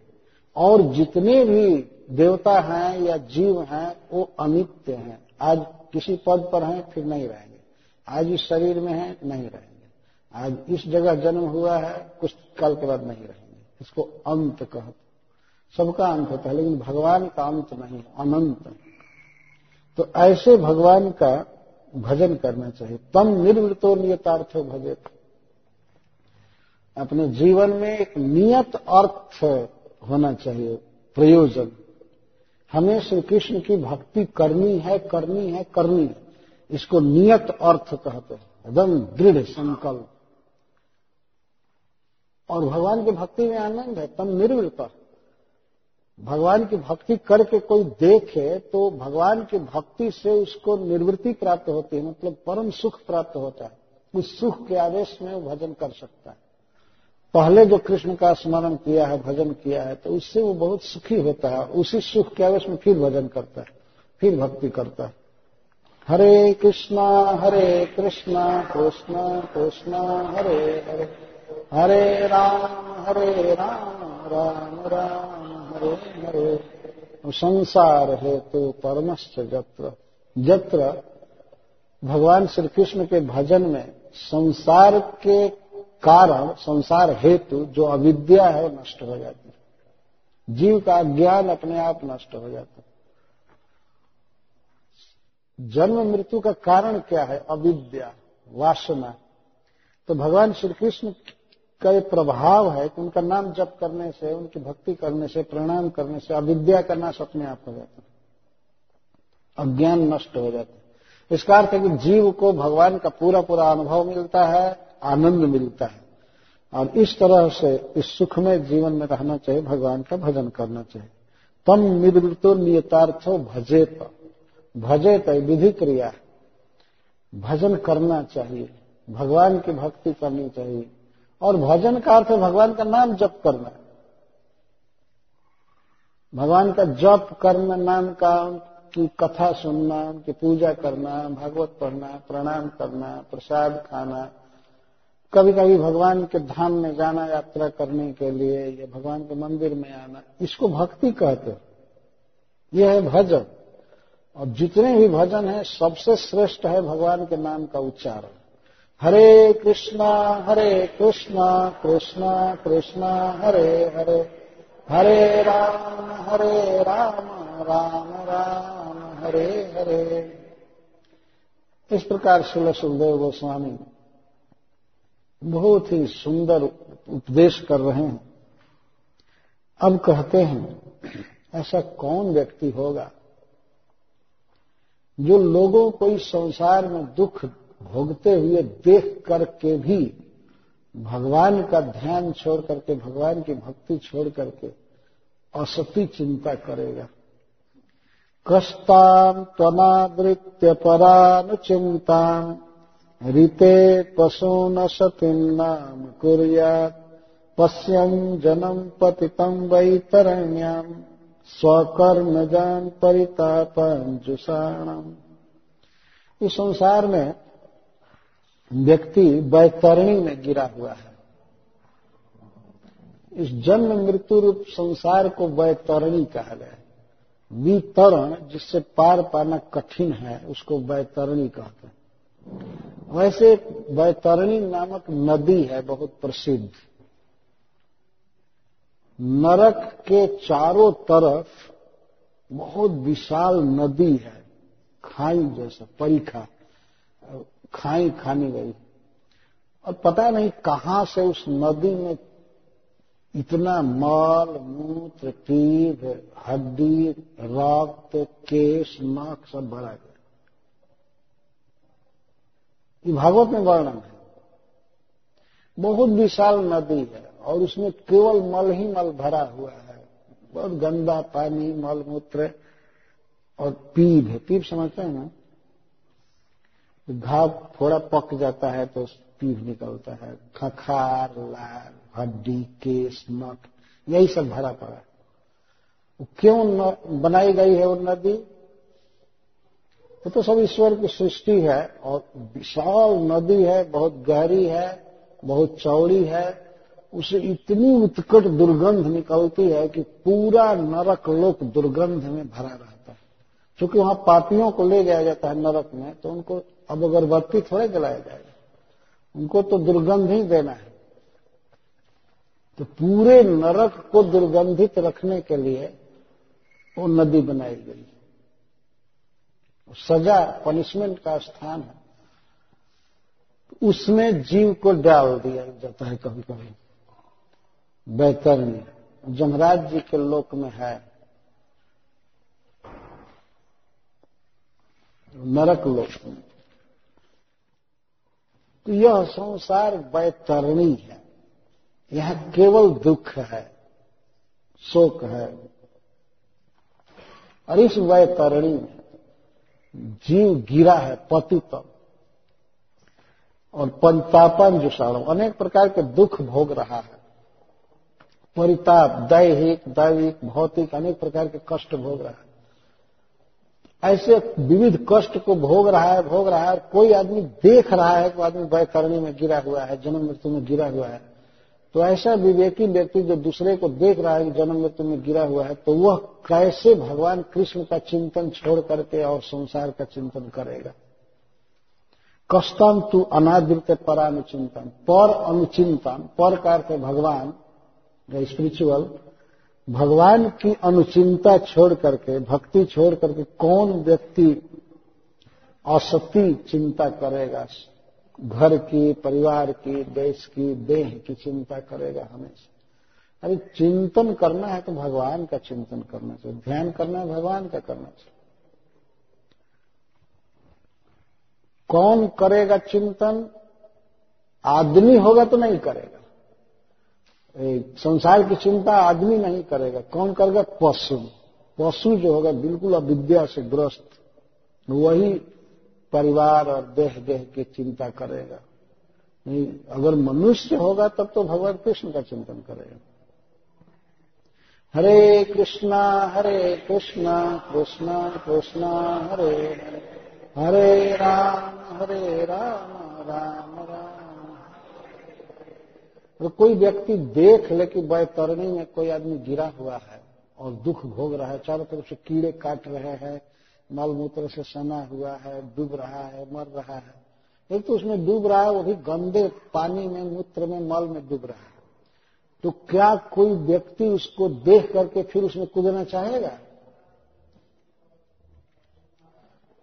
और जितने भी देवता हैं या जीव हैं, वो अनित्य हैं। आज किसी पद पर हैं, फिर नहीं रहेंगे। आज इस शरीर में है, नहीं रहेंगे। आज इस जगह जन्म हुआ है, कुछ काल के बाद नहीं रहेंगे। इसको अंत कहते सबका अंत होता है, लेकिन भगवान का अंत नहीं अनंत। तो ऐसे भगवान का भजन करना चाहिए। तम निर्वृतो नियतार्थ भजे अपने जीवन में एक नियत अर्थ होना चाहिए, प्रयोजन। हमें श्री कृष्ण की भक्ति करनी है करनी है करनी है। इसको नियत अर्थ कहते हैं। एकदम दृढ़ संकल्प। और भगवान की भक्ति में आनंद है, तम निर्वृत भगवान की भक्ति करके कोई देखे तो भगवान की भक्ति से उसको निर्वृत्ति प्राप्त होती है मतलब परम सुख प्राप्त होता है। उस सुख के आवेश में वो भजन कर सकता है। पहले जो कृष्ण का स्मरण किया है, भजन किया है तो उससे वो बहुत सुखी होता है। उसी सुख के आवेश में फिर भजन करता है, फिर भक्ति करता है। हरे कृष्णा हरे कृष्णा कृष्णा कृष्णा, हरे हरे। हरे राम हरे राम राम राम, हरे हरे। संसार हेतु परमश्च जत्र। जत्र भगवान श्री कृष्ण के भजन में संसार के कारण, संसार हेतु जो अविद्या है, नष्ट हो जाती है। जीव का ज्ञान अपने आप नष्ट हो जाता है। जन्म मृत्यु का कारण क्या है? अविद्या, वासना। तो भगवान श्री कृष्ण का ये प्रभाव है कि उनका नाम जप करने से, उनकी भक्ति करने से, प्रणाम करने से अविद्या का नाश अपने आप हो जाता है। अज्ञान नष्ट हो जाता है। इसका अर्थ है कि जीव को भगवान का पूरा पूरा अनुभव मिलता है, आनंद मिलता है। और इस तरह से, इस सुखमय जीवन में रहना चाहिए, भगवान का भजन करना चाहिए। तम निवृत्तो नियतार्थो भजेत। भजेत विधि क्रिया भजन करना चाहिए। भगवान की भक्ति करनी चाहिए। और भजन का अर्थ भगवान का नाम जप करना। भगवान का जप करना, नाम का की कथा सुनना उनकी पूजा करना, भागवत पढ़ना, प्रणाम करना, प्रसाद खाना। कभी कभी भगवान के धाम में जाना, यात्रा करने के लिए या भगवान के मंदिर में आना, इसको भक्ति कहते यह है भजन। और जितने भी भजन हैं, सबसे श्रेष्ठ है भगवान के नाम का उच्चारण। हरे कृष्णा हरे कृष्णा कृष्णा कृष्णा, हरे हरे। हरे राम हरे राम राम राम, हरे हरे। इस प्रकार शिल सुखदेव गोस्वामी बहुत ही सुंदर उपदेश कर रहे हैं। अब कहते हैं, ऐसा कौन व्यक्ति होगा जो लोगों को इस संसार में दुख भोगते हुए देख करके भी भगवान का ध्यान छोड़ करके, भगवान की भक्ति छोड़ करके असती चिंता करेगा। कष्टाम त्वनावृत्य रीते पशून सतीम नाम कुरियात पश्यम जनम पतितम वैतरण्याम। स्वकर्म जान परितापन जुषाणम इस संसार में व्यक्ति वैतरणी में गिरा हुआ है। इस जन्म मृत्यु रूप संसार को वैतरणी कहा गया वितरण जिससे पार पाना कठिन है, उसको वैतरणी कहते हैं। वैसे वैतरणी नामक नदी है, बहुत प्रसिद्ध। नरक के चारों तरफ़ बहुत विशाल नदी है, खाई जैसा, परिखा, खाई खानी गई और पता नहीं कहाँ से उस नदी में इतना मल, मूत्र पीभ हड्डी रक्त, केश नख सब भरा गया ये भागवत में वर्णन है। बहुत विशाल नदी है। और उसमें केवल मल ही मल भरा हुआ है। बहुत गंदा पानी, मल मूत्र और पीभ है। पीभ समझते हैं ना? घाव थोड़ा पक जाता है तो पीभ निकलता है। खखार, लाल, हड्डी, केस नख यही सब भरा पड़ा है। क्यों बनाई गई है वो नदी? वो तो सब ईश्वर की सृष्टि है और विशाल नदी है, बहुत गहरी है, बहुत चौड़ी है। उसे इतनी उत्कट दुर्गंध निकलती है कि पूरा नरक लोक दुर्गंध में भरा रहता है। क्योंकि वहाँ पापियों को ले जाया जाता है नरक में तो उनको अब अगरबत्ती थोड़े जलाया जाएगा। उनको तो दुर्गंध ही देना है। तो पूरे नरक को दुर्गंधित रखने के लिए वो नदी बनाई गई। सजा पनिशमेंट का स्थान है। उसमें जीव को डाल दिया जाता है कभी कभी बैतरणी जमराज जी के लोक में है। नरक लोक में। तो यह संसार बैतरणी है। यह केवल दुख है, शोक है। और इस वैतरणी में जीव गिरा है पतित। और पंतापन जुषाणु अनेक प्रकार के दुख भोग रहा है। परिताप, दैहिक, दैविक, भौतिक, अनेक प्रकार के कष्ट भोग रहा है। ऐसे विविध कष्ट को भोग रहा है, भोग रहा है कोई आदमी देख रहा है कि आदमी वैतरणी में गिरा हुआ है, जन्म मृत्यु में गिरा हुआ है। तो ऐसा विवेकी व्यक्ति जो दूसरे को देख रहा है कि जन्म मृत्यु में गिरा हुआ है तो वह कैसे भगवान कृष्ण का चिंतन छोड़ करके और संसार का चिंतन करेगा? कष्टम तू अनादृत परानुचिंतन, पर अनुचिंतन, पर का भगवान स्पिरिचुअल भगवान की अनुचिंता छोड़ करके, भक्ति छोड़ करके कौन व्यक्ति असती चिंता करेगा? घर की, परिवार की, देश की, देह की चिंता करेगा हमेशा। अरे चिंतन करना है तो भगवान का चिंतन करना चाहिए। ध्यान करना है, भगवान का करना चाहिए। कौन करेगा चिंतन? आदमी होगा तो नहीं करेगा। संसार की चिंता आदमी नहीं करेगा। कौन करेगा? पशु। पशु जो होगा, बिल्कुल अविद्या से ग्रस्त। वही परिवार और देह देह की चिंता करेगा। नहीं, अगर मनुष्य होगा, तब तो भगवान कृष्ण का चिंतन करेगा। हरे कृष्णा हरे कृष्णा कृष्णा कृष्णा हरे। हरे राम हरे राम राम राम। तो कोई व्यक्ति देख ले कि बैतरणी में कोई आदमी गिरा हुआ है और दुख भोग रहा है, चारों तरफ़ से कीड़े काट रहे हैं मल मूत्र से सना हुआ है, डूब रहा है, मर रहा है, एक तो उसमें डूब रहा है, वो भी गंदे पानी में, मूत्र में, मल में डूब रहा है। तो क्या कोई व्यक्ति उसको देख करके फिर उसमें कूदना चाहेगा?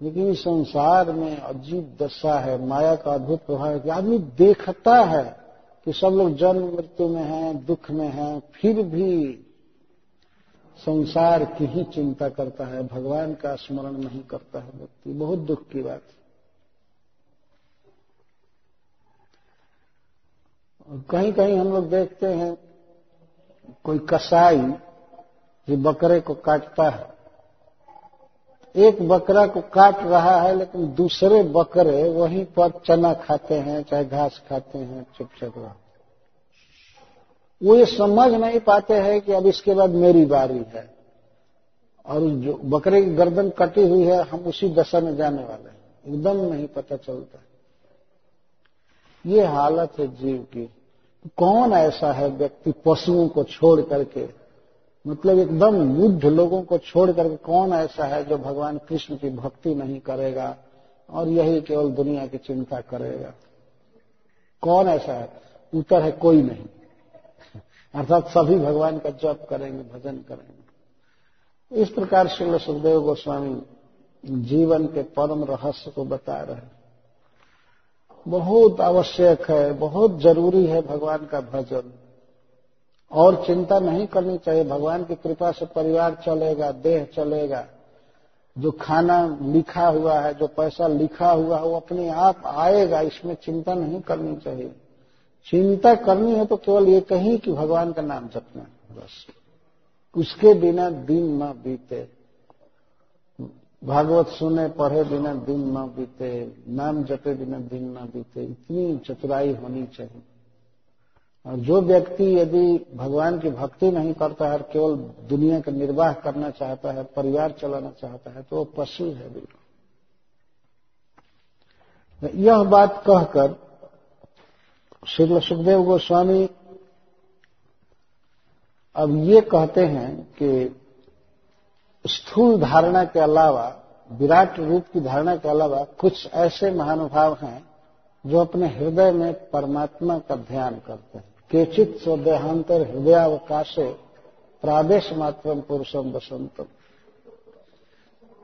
लेकिन संसार में अजीब दशा है, माया का अद्भुत प्रभाव है कि आदमी देखता है। कि सब लोग जन्म मृत्यु में हैं, दुख में हैं, फिर भी संसार की ही चिंता करता है, भगवान का स्मरण नहीं करता है व्यक्ति। बहुत दुख की बात है। कहीं कहीं हम लोग देखते हैं, कोई कसाई, जो बकरे को काटता है एक बकरा को काट रहा है, लेकिन दूसरे बकरे वहीं पर चना खाते हैं, चाहे घास खाते हैं, चुपचाप रह। वो ये समझ नहीं पाते हैं कि अब इसके बाद मेरी बारी है। और जो बकरे की गर्दन कटी हुई है, हम उसी दशा में जाने वाले हैं। एकदम नहीं पता चलता। ये हालत है जीव की। कौन ऐसा है व्यक्ति पशुओं को छोड़ करके मतलब एकदम युद्ध लोगों को छोड़ करके कौन ऐसा है जो भगवान कृष्ण की भक्ति नहीं करेगा और यही केवल दुनिया की चिंता करेगा? कौन ऐसा है? उत्तर है कोई नहीं। अर्थात सभी भगवान का जप करेंगे, भजन करेंगे। इस प्रकार श्री सुखदेव गोस्वामी जीवन के परम रहस्य को बता रहे बहुत आवश्यक है, बहुत ज़रूरी है भगवान का भजन। और चिंता नहीं करनी चाहिए। भगवान की कृपा से परिवार चलेगा, देह चलेगा। जो खाना लिखा हुआ है, जो पैसा लिखा हुआ है, वो अपने आप आएगा। इसमें चिंता नहीं करनी चाहिए। चिंता करनी है तो केवल ये कहीं कि भगवान का नाम जपना बस। उसके बिना दिन न बीते। भागवत सुने, पढ़े बिना दिन न बीते। नाम जपे बिना दिन न बीते। इतनी चतुराई होनी चाहिए। जो व्यक्ति यदि भगवान की भक्ति नहीं करता है, केवल दुनिया का निर्वाह करना चाहता है, परिवार चलाना चाहता है तो वो पशु है बिल्कुल। यह बात कहकर श्री सुखदेव गोस्वामी अब ये कहते हैं कि स्थूल धारणा के अलावा, विराट रूप की धारणा के अलावा कुछ ऐसे महानुभाव हैं जो अपने हृदय में परमात्मा का ध्यान करते हैं। केचित स्वदेहांतर हृदयावकाशे प्रादेश मात्र पुरुषम बसंतम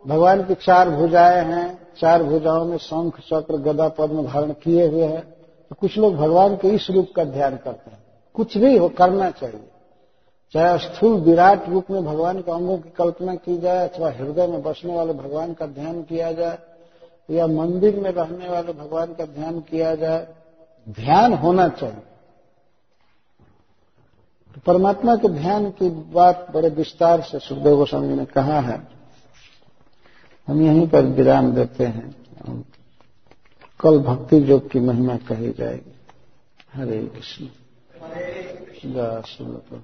भगवान की चार भुजाएँ हैं, चार भुजाओं में शंख, चक्र, गदा, पद्म धारण किए हुए हैं। तो कुछ लोग भगवान के इस रूप का ध्यान करते हैं। कुछ भी हो, करना चाहिए। चाहे स्थूल विराट रूप में भगवान के अंगों की कल्पना की जाए, अथवा हृदय में बसने वाले भगवान का ध्यान किया जाए या मंदिर में रहने वाले भगवान का ध्यान किया जाए, ध्यान होना चाहिए। तो परमात्मा के ध्यान की बात बड़े विस्तार से सुखदेव गोस्वामी ने कहा है। हम यहीं पर विराम देते हैं। कल भक्ति योग की महिमा कही जाएगी। हरे कृष्ण। गा सुनत